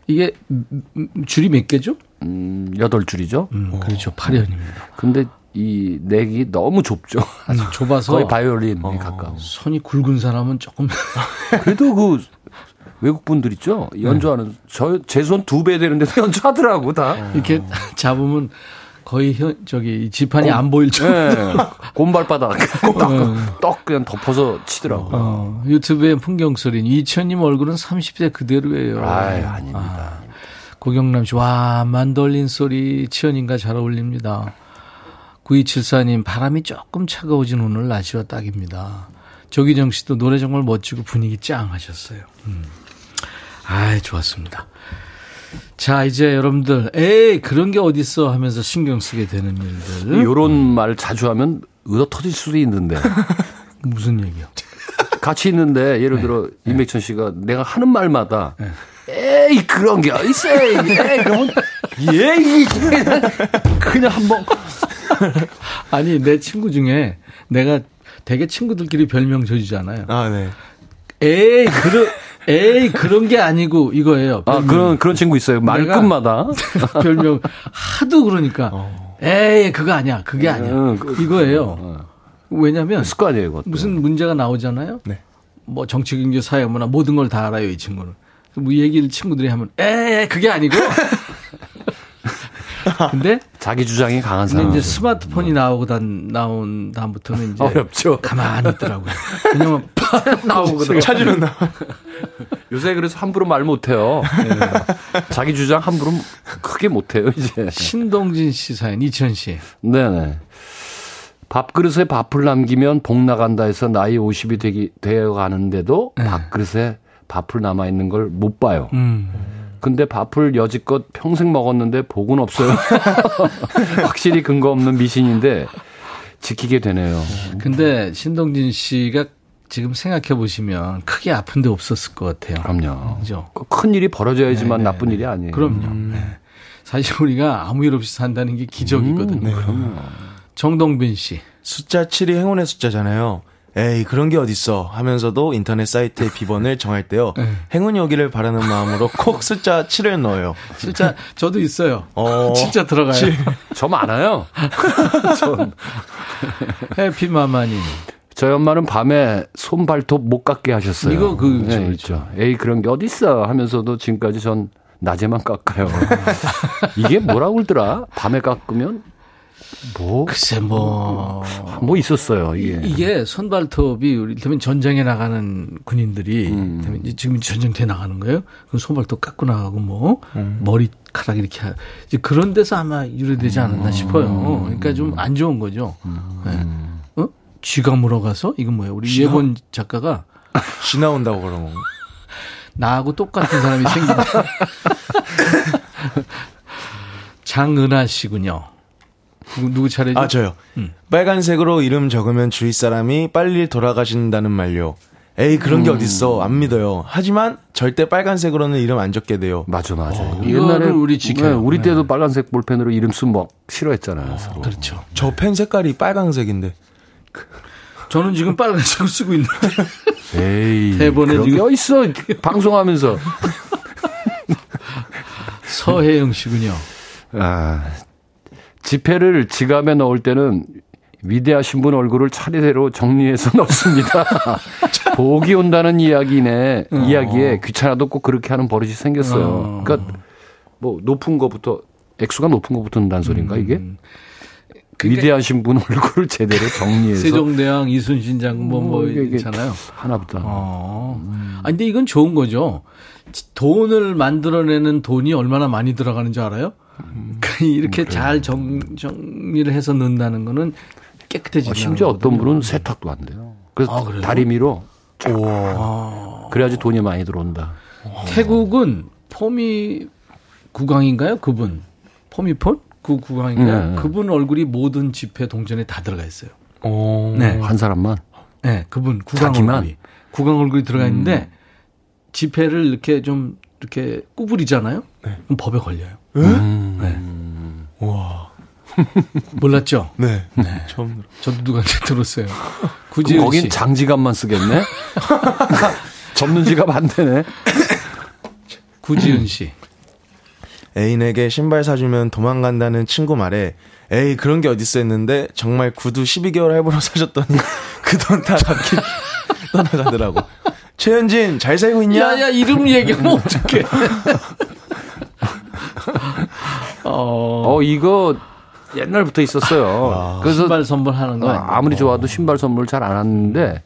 이게, 음, 음, 줄이 몇 개죠? 음, 여덟 줄이죠. 음, 그렇죠. 8연입니다. 근데 이 넥이 너무 좁죠. 좁아서 거의 바이올린에 가까워. 손이 굵은 사람은 조금 그래도 그 외국 분들 있죠. 연주하는 저제 손 두 배 되는데도 연주하더라고 다. 이렇게 잡으면 거의 현, 저기 지판이 안 보일 정도. 네. 곰발바닥 떡, 떡 그냥 덮어서 치더라고. 어, 유튜브의 풍경 소리는 이천님 얼굴은 30대 그대로예요. 아이, 아닙니다. 아, 고경남 씨, 와, 만돌린 소리 치현인가 잘 어울립니다. 9274님, 바람이 조금 차가워진 오늘 날씨와 딱입니다. 조기정 씨도 노래 정말 멋지고 분위기 짱 하셨어요. 음. 아이, 좋았습니다. 자, 이제 여러분들, 에이, 그런 게 어딨어 하면서 신경 쓰게 되는 일들. 요런 말 자주 하면 얻어 터질 수도 있는데. 무슨 얘기요? 같이 있는데 예를 들어 임백천 씨가 내가 하는 말마다 에이 그런 게 어딨어 에이 그러면 예이 그냥, 그냥 한 번 아니, 내 친구 중에 내가 되게 친구들끼리 별명 줘주잖아요. 아, 네. 에이, 그런, 에이, 그런 게 아니고 이거예요. 아 별명. 그런 그런 친구 있어요 말끝마다 별명 하도 그러니까 에이, 그거 아니야. 그게 아니야. 어, 그- 이거예요. 왜냐면 습관이에요 그것도 무슨 문제가 나오잖아요. 네. 뭐 정치, 경제, 사회, 문화 모든 걸 다 알아요, 이 친구는. 뭐 얘기를 친구들이 하면 에이, 그게 아니고. 근데 자기 주장이 강한 근데 사람 이제 스마트폰이 나오고 단, 나온 다음부터는 이제 어렵죠. 가만히 있더라고요. 왜냐면 팍 나오거든요. 찾으면 나. 요새 그래서 함부로 말 못해요 네. 자기 주장 함부로 크게 못해요 이제 신동진 씨 사연, 이천 씨. 네네. 밥그릇에 밥을 남기면 복 나간다 해서 나이 50이 되기, 되어 가는데도 밥그릇에 밥을 남아 있는 걸 못 봐요. 음. 근데 밥을 여지껏 평생 먹었는데 복은 없어요. 확실히 근거 없는 미신인데 지키게 되네요. 근데 신동진 씨가 지금 생각해 보시면 크게 아픈 데 없었을 것 같아요. 그럼요. 그죠? 큰 일이 벌어져야지만 나쁜 일이 아니에요. 그럼요. 네. 사실 우리가 아무 일 없이 산다는 게 기적이거든요. 정동빈 씨. 숫자 7이 행운의 숫자잖아요. 에이, 그런 게 어딨어. 하면서도 인터넷 사이트의 비번을 정할 때요. 행운이 오기를 바라는 마음으로 콕 숫자 7을 넣어요. 진짜 저도 있어요. 어. 진짜 들어가요. 저 많아요. 전. 해피마마님. 저희 엄마는 밤에 손발톱 못 깎게 하셨어요. 이거 그- 네, 그렇죠, 있죠. 에이 그런 게 어딨어 하면서도 지금까지 전 낮에만 깎아요. 이게 뭐라고 그러더라? 밤에 깎으면 뭐? 글쎄 뭐뭐 있었어요 이게. 이게 손발톱이 우리 이를테면 전쟁에 나가는 군인들이 음. 지금 전쟁터에 나가는 거예요. 그럼 손발톱 깎고 나가고 뭐 음. 머리카락 이렇게 하- 이제 그런 데서 아마 유래되지 않았나 음. 싶어요. 그러니까 좀 안 좋은 거죠. 네. 어? 쥐가 물어가서 이건 뭐예요? 우리 예본 작가가 쥐 나온다고 그러면. 나하고 똑같은 사람이 생긴다. 장은하 씨군요. 누구, 누구 차례죠? 아, 저요. 빨간색으로 이름 적으면 주위 사람이 빨리 돌아가신다는 말요. 에이 그런 게 어딨어 안 믿어요. 하지만 절대 빨간색으로는 이름 안 적게 돼요. 맞아, 맞아. 이거를 우리 지켜요. 네, 우리 네. 때도 빨간색 볼펜으로 이름 쓰면 막 싫어했잖아요. 서로. 그렇죠. 저 펜 색깔이 빨간색인데. 저는 지금 빨간색을 쓰고 있는데. 에이, 대본에 지금- 게 있어 방송하면서. 서혜영 씨군요. 아, 지폐를 지갑에 넣을 때는 위대하신 분 얼굴을 차례대로 정리해서 넣습니다. 복이 온다는 이야기네, 이야기에 귀찮아도 꼭 그렇게 하는 버릇이 생겼어요. 그러니까 뭐 높은 거부터 액수가 높은 거부터 넣는다는 소린가 이게? 위대하신 분 얼굴을 제대로 정리해서 세종대왕 이순신 장군 뭐, 뭐 이게- 이게 있잖아요. 하나부터. 어. 아 근데 이건 좋은 거죠. 돈을 만들어내는 돈이 얼마나 많이 들어가는 줄 알아요? 그 이렇게 잘 정, 정리를 해서 넣는다는 거는 깨끗해지는 어, 심지어 어떤 분은 세탁도 안 돼요. 그래서 아? 다리미로 쫙. 그래야지 돈이 많이 들어온다. 태국은 포미 국왕인가요? 그분 포미폰 그 국왕인가요? 네. 그분 얼굴이 모든 집회 동전에 다 들어가 있어요. 오. 네, 한 사람만. 네, 그분 국왕 자기만? 얼굴이 국왕 얼굴이 들어가 있는데 지폐를 이렇게 좀 이렇게 구부리잖아요. 그럼 법에 걸려요. 음. 네. 와. 몰랐죠? 네. 처음 들어. 저도 누구한테 들었어요. 구지은 거긴 씨. 장지갑만 쓰겠네? 접는 지갑 안 되네? 구지은 씨. 애인에게 신발 사주면 도망간다는 친구 말에 에이 그런 게 어딨어 했는데 정말 구두 12개월 할부로 사줬더니 그 돈다 갚기 떠나가더라고. 최현진 잘 살고 있냐? 야야 이름 얘기하면 어떡해. 어, 어, 이거 옛날부터 있었어요. 그래서 신발 선물하는 거 어, 아니에요? 아무리 좋아도 신발 선물 잘 안 하는데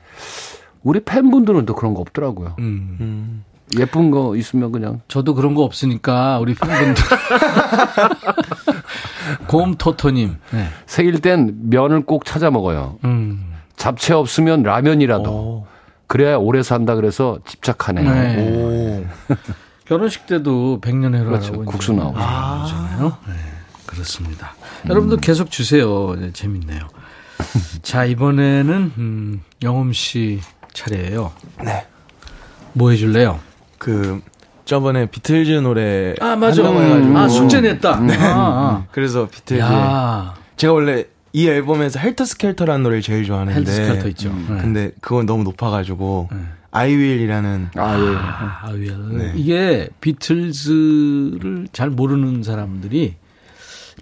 우리 팬분들은 또 그런 거 없더라고요. 음. 예쁜 거 있으면 그냥 저도 그런 거 없으니까 우리 팬분들. 곰토토님. 네. 생일 땐 면을 꼭 찾아 먹어요. 음. 잡채 없으면 라면이라도. 오. 그래야 오래 산다 그래서 집착하네요. 네. 오. 결혼식 때도 백년회로 그렇죠. 국수 이제 나오고. 그러잖아요. 네, 그렇습니다. 여러분도 계속 주세요. 네, 재밌네요. 자 이번에는 음, 영음 씨 차례예요. 네. 뭐 해줄래요? 그 저번에 비틀즈 노래 아 맞아. 해가지고 아 숙제 냈다. 아, 그래서 아. 비틀즈 야 제가 원래 이 앨범에서 Helter Skelter라는 노래를 제일 좋아하는데 Helter Skelter 있죠. 네. 근데 그건 너무 높아가지고 I Will이라는 아, 예. I Will. 네. 이게 비틀즈를 잘 모르는 사람들이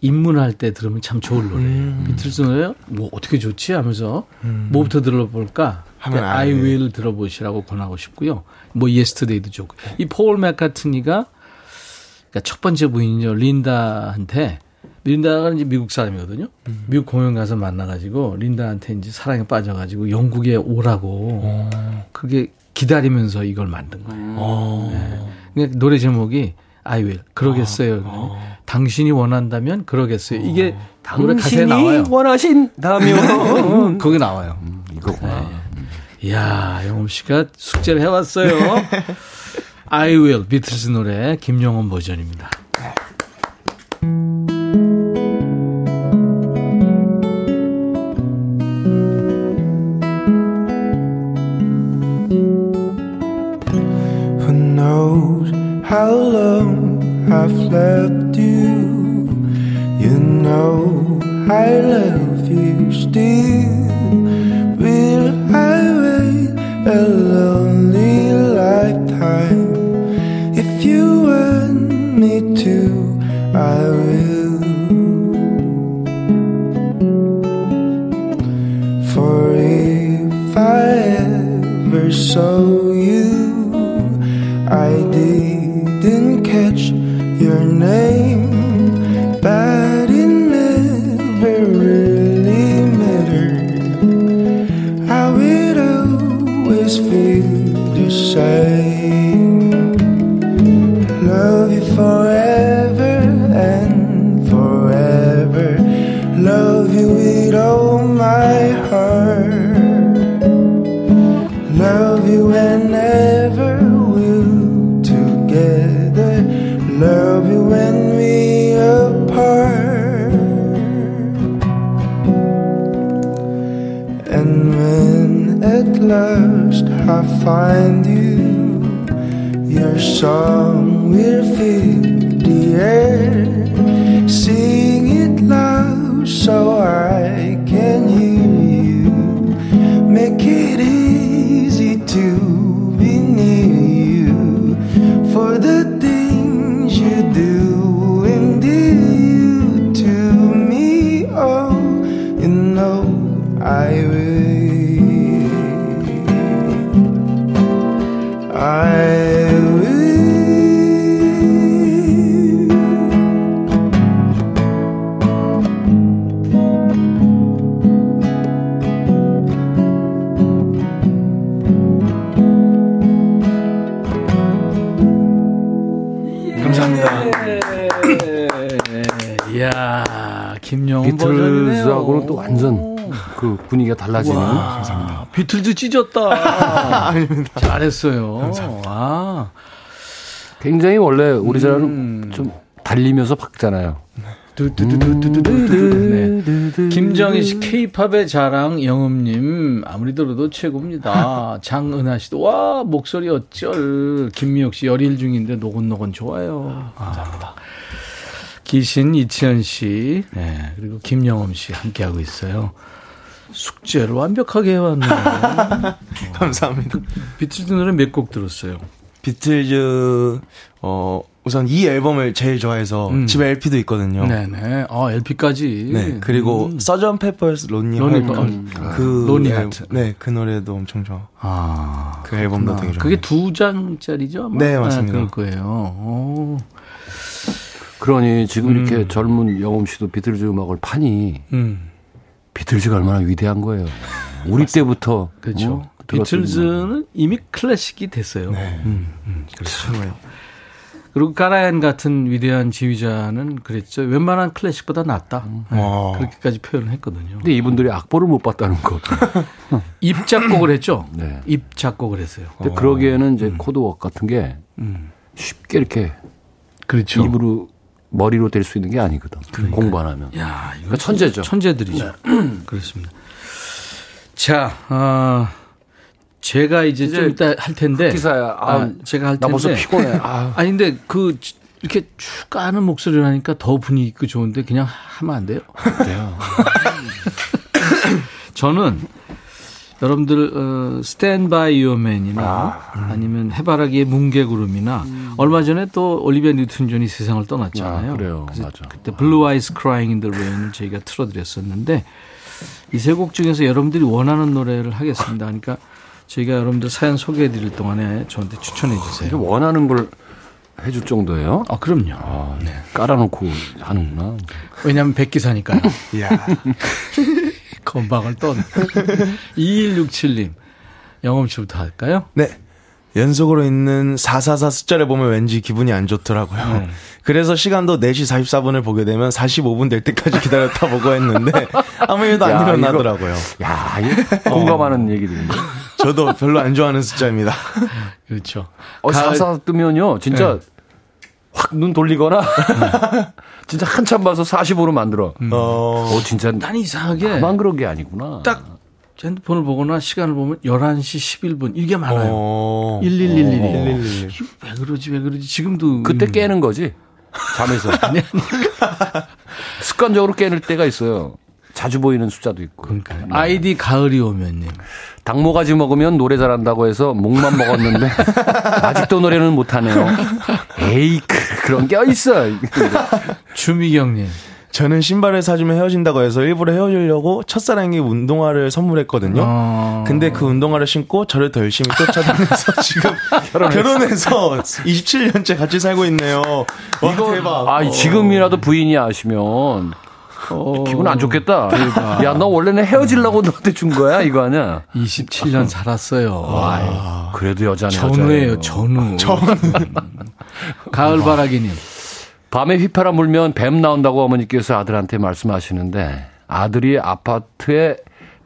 입문할 때 들으면 참 좋을 노래예요. 음. 비틀즈 노래 뭐 어떻게 좋지 하면서 뭐부터 들어볼까? 하면 I I will 들어보시라고 권하고 싶고요. 뭐 Yesterday도 좋고. 이 폴 맥카트니가 그러니까 첫 번째 부인이죠. 린다한테 린다가 이제 미국 사람이거든요. 미국 공연 가서 만나가지고 린다한테 이제 사랑에 빠져가지고 영국에 오라고 그게 기다리면서 이걸 만든 거예요. 네. 그러니까 노래 제목이 I will 그러겠어요. 당신이 원한다면 그러겠어요. 이게 노래 가사에 나와요. 원하신다면 거기 나와요. 이거구나. 이야, 영웅 씨가 숙제를 해왔어요. I will 비틀스 노래 김영원 버전입니다. How long I've loved you? You know I love you still. Will I wait a lonely lifetime? If you want me to, I 비틀즈 찢었다. 잘했어요. 와. 굉장히 원래 우리나라는 음. 좀 달리면서 박잖아요. 두두두두두두두. 네. 김정희 씨, 케이팝의 자랑, 영음님, 아무리 들어도 최고입니다. 장은하 씨도, 와, 목소리 어쩔. 김미혁 씨, 열일 중인데 노곤노곤 좋아요. 감사합니다. 기신 이치현 씨, 네, 그리고 김영엄 씨 함께하고 있어요. 숙제를 완벽하게 해왔네요. 감사합니다. 비틀즈 노래 몇 곡 들었어요? 비틀즈 어 우선 이 앨범을 제일 좋아해서 음. 집에 LP도 있거든요. 네네. 아, LP까지. 네, 그리고 Sgt. Pepper's Lonely Lonely Heart 음. 그 론니 앨- 하트. 네, 그 노래도 엄청 좋아. 아. 그 앨범도 그렇구나. 되게 좋아요. 그게 두 장짜리죠? 아마? 네, 맞습니다. 그럴 거예요. 오. 그러니 지금 음. 이렇게 젊은 영웅 씨도 비틀즈 음악을 파니 음. 비틀즈가 얼마나 위대한 거예요. 우리 때부터 그렇죠. 뭐 들었던 비틀즈는 이미 클래식이 됐어요. 네. 음, 음, 그렇죠. 그리고 까라얀 같은 위대한 지휘자는 그랬죠. 웬만한 클래식보다 낫다. 네, 와. 그렇게까지 표현을 했거든요. 근데 이분들이 악보를 못 봤다는 것. 입 작곡을 했죠. 네. 입 작곡을 했어요. 근데 그러기에는 이제 코드웍 같은 게 음. 쉽게 이렇게 그렇죠. 입으로 머리로 될 수 있는 게 아니거든. 공부 안 하면. 야, 이거 그러니까 천재죠. 천재들이죠. 그렇습니다. 자, 아, 제가 이제, 좀 이따 할 텐데. 기사야. 아, 아, 제가 할 텐데. 나 벌써 피곤해. 아. 아니 근데 그 이렇게 쭉 까는 목소리를 하니까 더 분위기 있고 좋은데 그냥 하면 안 돼요? 돼요. 저는 여러분들 어, Stand By Your Man이나 아니면 해바라기의 뭉게구름이나 얼마 전에 또 올리비아 뉴튼 존이 세상을 떠났잖아요. 아, 그래요. 그래서 맞아. 그때 Blue Eyes Crying in the Rain을 저희가 틀어 드렸었는데 이 세 곡 중에서 여러분들이 원하는 노래를 하겠습니다. 그러니까 저희가 여러분들 사연 소개해 드릴 동안에 저한테 추천해 주세요. 원하는 걸 해줄 정도예요? 아, 그럼요. 아, 깔아놓고 하는구나. 왜냐하면 백기사니까요. 이야. 건방을 떤. 2167님. 영업 씨부터 할까요? 네. 연속으로 있는 444 숫자를 보면 왠지 기분이 안 좋더라고요. 네. 그래서 시간도 4시 44분을 보게 되면 45분 될 때까지 기다렸다 보고 했는데 아무 일도 안 야, 일어나더라고요. 야, 이거 공감하는 얘기들인데. 저도 별로 안 좋아하는 숫자입니다. 그렇죠. 어, 가을- 사사 뜨면요, 진짜 확 눈 돌리거나, 진짜 한참 봐서 45로 만들어. 어, 어, 진짜 난 이상하게 나만 그런 게 아니구나. 딱 핸드폰을 보거나 시간을 보면 11시 11분 이게 많아요. 어, 1111. 이거 왜 그러지 왜 그러지 지금도 그때 음, 깨는 거지. 잠에서. 습관적으로 깨는 때가 있어요. 자주 보이는 숫자도 있고. 그러니까요. 아이디 가을이 오면님. 당모가지 먹으면 노래 잘한다고 해서 목만 먹었는데 아직도 노래는 못하네요. 에이 그- 그런 게 어딨어. 주미경님. 저는 신발을 사주면 헤어진다고 해서 일부러 헤어지려고 첫사랑이 운동화를 선물했거든요. 어. 근데 그 운동화를 신고 저를 더 열심히 쫓아다녀서 지금 결혼해서 27년째 같이 살고 있네요. 와, 대박. 아 지금이라도 부인이 아시면 기분 안 좋겠다. 야너 원래는 헤어지려고 너한테 준 거야 이거 아니야? 27년 살았어요. 아이, 그래도 여자네 전우예요, 여자예요. 전우. 가을 바라기님. 밤에 휘파람 불면 뱀 나온다고 어머니께서 아들한테 말씀하시는데 아들이 아파트에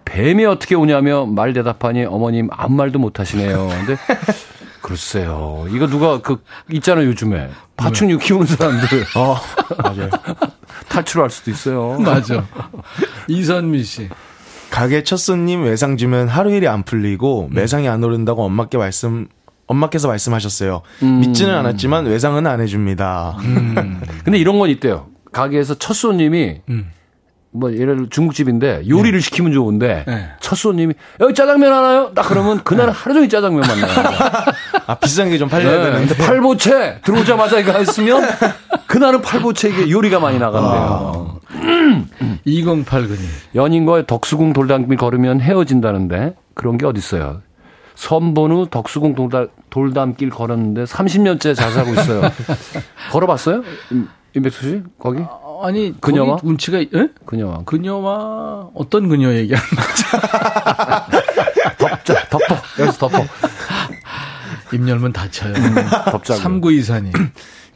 뱀이 어떻게 오냐며 말 대답하니 어머님 아무 말도 못 하시네요. 근데 글쎄요. 이거 누가 그 있잖아요, 요즘에. 파충류 키우는 사람들. 어, 맞아요. 탈출할 수도 있어요. 맞아. 이선미 씨. 가게 첫 손님 외상 주면 하루 일이 안 풀리고 매상이 안 오른다고 엄마께 말씀 엄마께서 말씀하셨어요. 믿지는 않았지만 외상은 안 해줍니다. 근데 이런 건 있대요. 가게에서 첫 손님이 뭐 예를 들어 중국집인데 요리를 시키면 좋은데 네. 첫 손님이 여기 짜장면 하나요? 딱 그러면 그날은 하루 종일 짜장면 만 나요. 아 비싼 게 좀 팔려야 네. 되는데. 팔보채 들어오자마자 이거 했으면 그날은 팔보채 이게 요리가 많이 나간대요. 2089님. 연인과의 덕수궁 돌담길 걸으면 헤어진다는데 그런 게 어딨어요. 선본우 덕수궁 돌담, 돌담길 걸었는데 30년째 잘 살고 있어요. 걸어봤어요? 임- 임백수 씨? 거기? 아니, 그녀와? 운치가, 예? 그녀와. 그녀와 어떤 그녀 얘기하는 덮자, 덮어. 여기서 덮어. 입 열면 다쳐요. 덮자고. 3924님.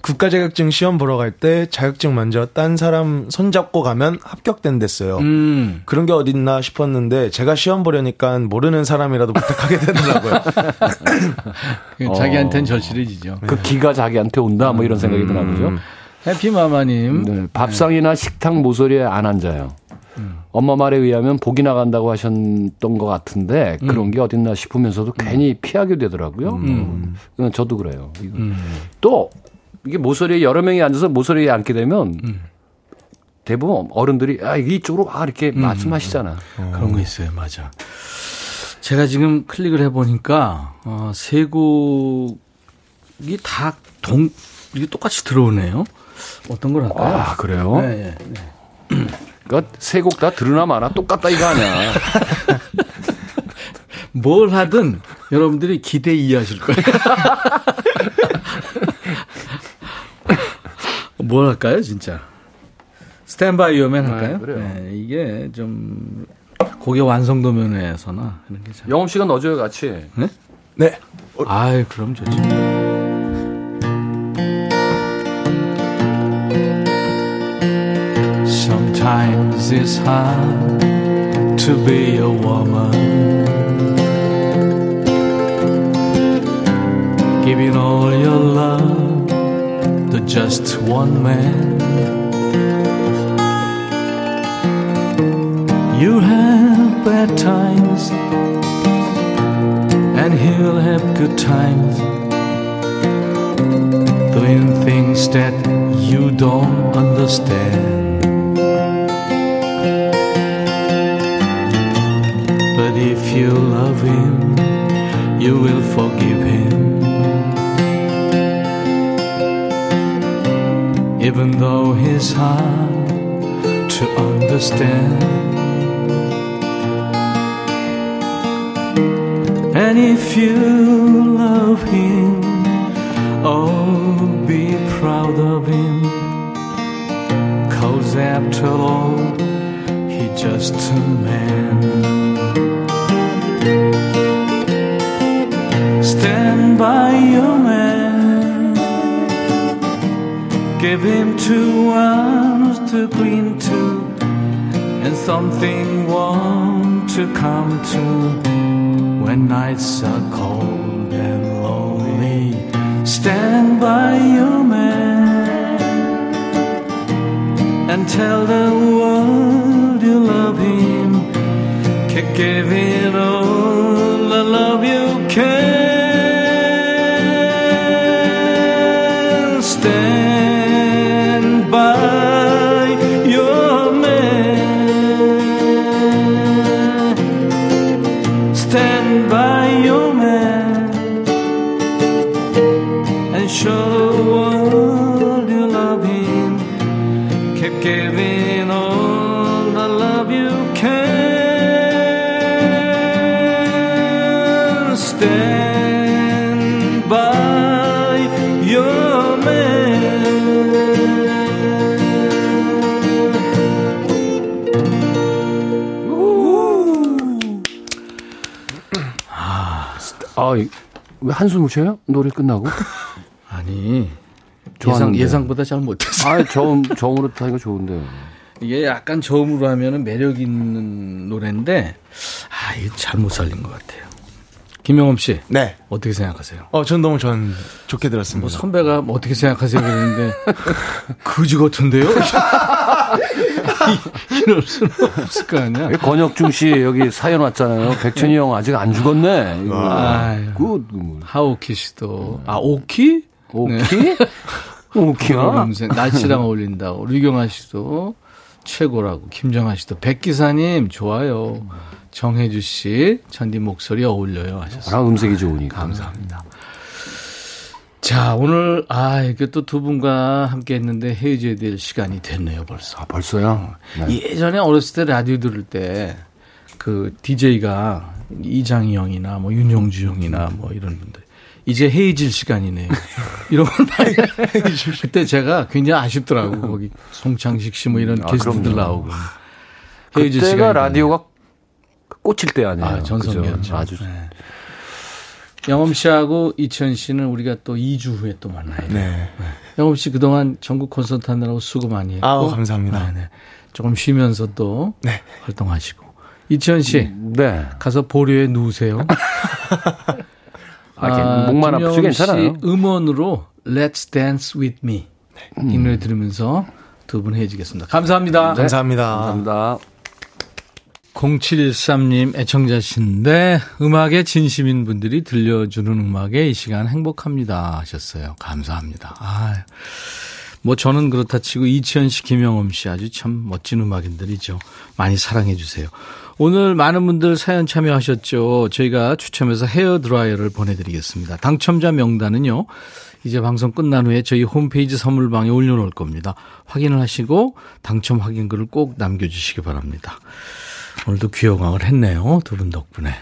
국가 자격증 시험 보러 갈 때 자격증 먼저 딴 사람 손잡고 가면 합격된댔어요. 음. 그런 게 어딨나 싶었는데 제가 시험 보려니까 모르는 사람이라도 부탁하게 되더라고요. 그 자기한테는 절실해지죠. 그 기가 자기한테 온다 뭐 이런 생각이 드나 보죠. 해피마마님. 네, 밥상이나 식탁 모서리에 안 앉아요. 엄마 말에 의하면 복이 나간다고 하셨던 것 같은데 그런 게 어딨나 싶으면서도 괜히 피하게 되더라고요. 음. 저도 그래요. 이거. 또 이게 모서리에 여러 명이 앉아서 모서리에 앉게 되면 대부분 어른들이 아 이쪽으로 아 이렇게 말씀하시잖아. 그런 거 있어요. 맞아. 제가 지금 클릭을 해보니까, 어, 세 곡이 다 동, 이게 똑같이 들어오네요. 어떤 걸 할까요? 아 그래요? 네, 네. 그러니까 세 곡 다 들으나 마나 똑같다 이거 아니야. 뭘 하든 여러분들이 기대 이해하실 거예요. 뭘 할까요, 진짜? 스탠바이 요맨 할까요? 네, 그래요. 네, 이게 좀 곡의 완성도 면에서나 이런 게 참. 영업 시간 넣어줘요 같이. 네. 아이, 그럼 좋죠. Sometimes it's hard to be a woman. Giving all your love to just one man. You have bad times and he'll have good times doing things that you don't understand. If you love him, you will forgive him. Even though he's hard to understand. And if you love him, oh, be proud of him. Cause after all, he's just a man. By your man. Give him two arms to cling to, and something warm to come to when nights are cold and lonely. Stand by your man and tell the world you love him. Give it all the love you can. 왜 한숨을 쉬어요? 노래 끝나고? 아니 예상 좋았는데. 예상보다 잘 못했어. 아, 저음 저음으로 타기가 좋은데. 이게 약간 저음으로 하면은 매력 있는 노래인데 아 이게 잘못 살린 것 같아요. 김영엄 씨 네. 어떻게 생각하세요? 어, 전 너무 전 좋게 들었습니다. 뭐 선배가 뭐 어떻게 생각하세요 그러는데 그지 같은데요? 이럴 수는 없을 거 아니야. 권혁중 씨 여기 사연 왔잖아요. 백천이 형 아직 안 죽었네. 그, 뭐, 하오키 씨도. 아, 오키? 오키? 네. 오키야? 날씨랑 어울린다고. 류경아 씨도 최고라고. 김정아 씨도. 백기사님, 좋아요. 정혜주 씨, 전디 목소리 어울려요. 나랑 음색이 좋으니까. 감사합니다. 자, 오늘, 아, 이게 또 두 분과 함께 했는데 헤어져야 될 시간이 됐네요, 벌써. 아, 벌써요? 네. 예전에 어렸을 때 라디오 들을 때 그 DJ가 이장희 형이나 뭐 윤용주 형이나 뭐 이런 분들 이제 헤어질 시간이네요. 이런 걸 많이 그때 제가 굉장히 아쉽더라고. 거기 송창식 씨 뭐 이런 아, 게스트들 그럼요. 나오고. 헤어질 그때가 시간이 라디오가 꽂힐 때 아니에요. 아, 전성기였죠. 아주 네. 영엄 씨하고 이천 씨는 우리가 또 2주 후에 또 만나요. 네. 영엄 씨 그동안 전국 콘서트 하느라고 수고 많이 했고. 아우, 감사합니다. 네, 네. 조금 쉬면서 또 네. 활동하시고. 이천 씨 네. 가서 보료에 누우세요. 아, 목만 아프지 괜찮아요. 씨 음원으로 Let's Dance With Me 이 노래 들으면서 두분 헤어지겠습니다. 감사합니다. 감사합니다. 감사합니다. 0713님 애청자신데 음악에 진심인 분들이 들려주는 음악에 이 시간 행복합니다 하셨어요. 감사합니다. 아, 뭐 저는 그렇다 치고 이치현 씨, 김영엄 씨 아주 참 멋진 음악인들이죠. 많이 사랑해 주세요. 오늘 많은 분들 사연 참여하셨죠. 저희가 추첨해서 헤어 드라이어를 보내드리겠습니다. 당첨자 명단은요. 이제 방송 끝난 후에 저희 홈페이지 선물방에 올려놓을 겁니다. 확인을 하시고 당첨 확인글을 꼭 남겨주시기 바랍니다. 오늘도 귀여광을 했네요. 두 분 덕분에.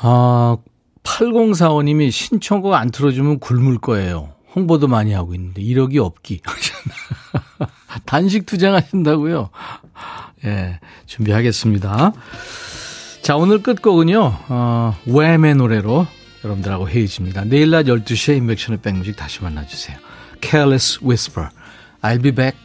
아, 8045님이 신청곡 안 틀어주면 굶을 거예요. 홍보도 많이 하고 있는데 이력이 없기. 단식 투쟁하신다고요? 예, 준비하겠습니다. 자, 오늘 끝곡은요, 어, 웸의 노래로 여러분들하고 헤어집니다. 내일 낮 12시에 인백션의 백뮤직 다시 만나주세요. Careless Whisper. I'll be back.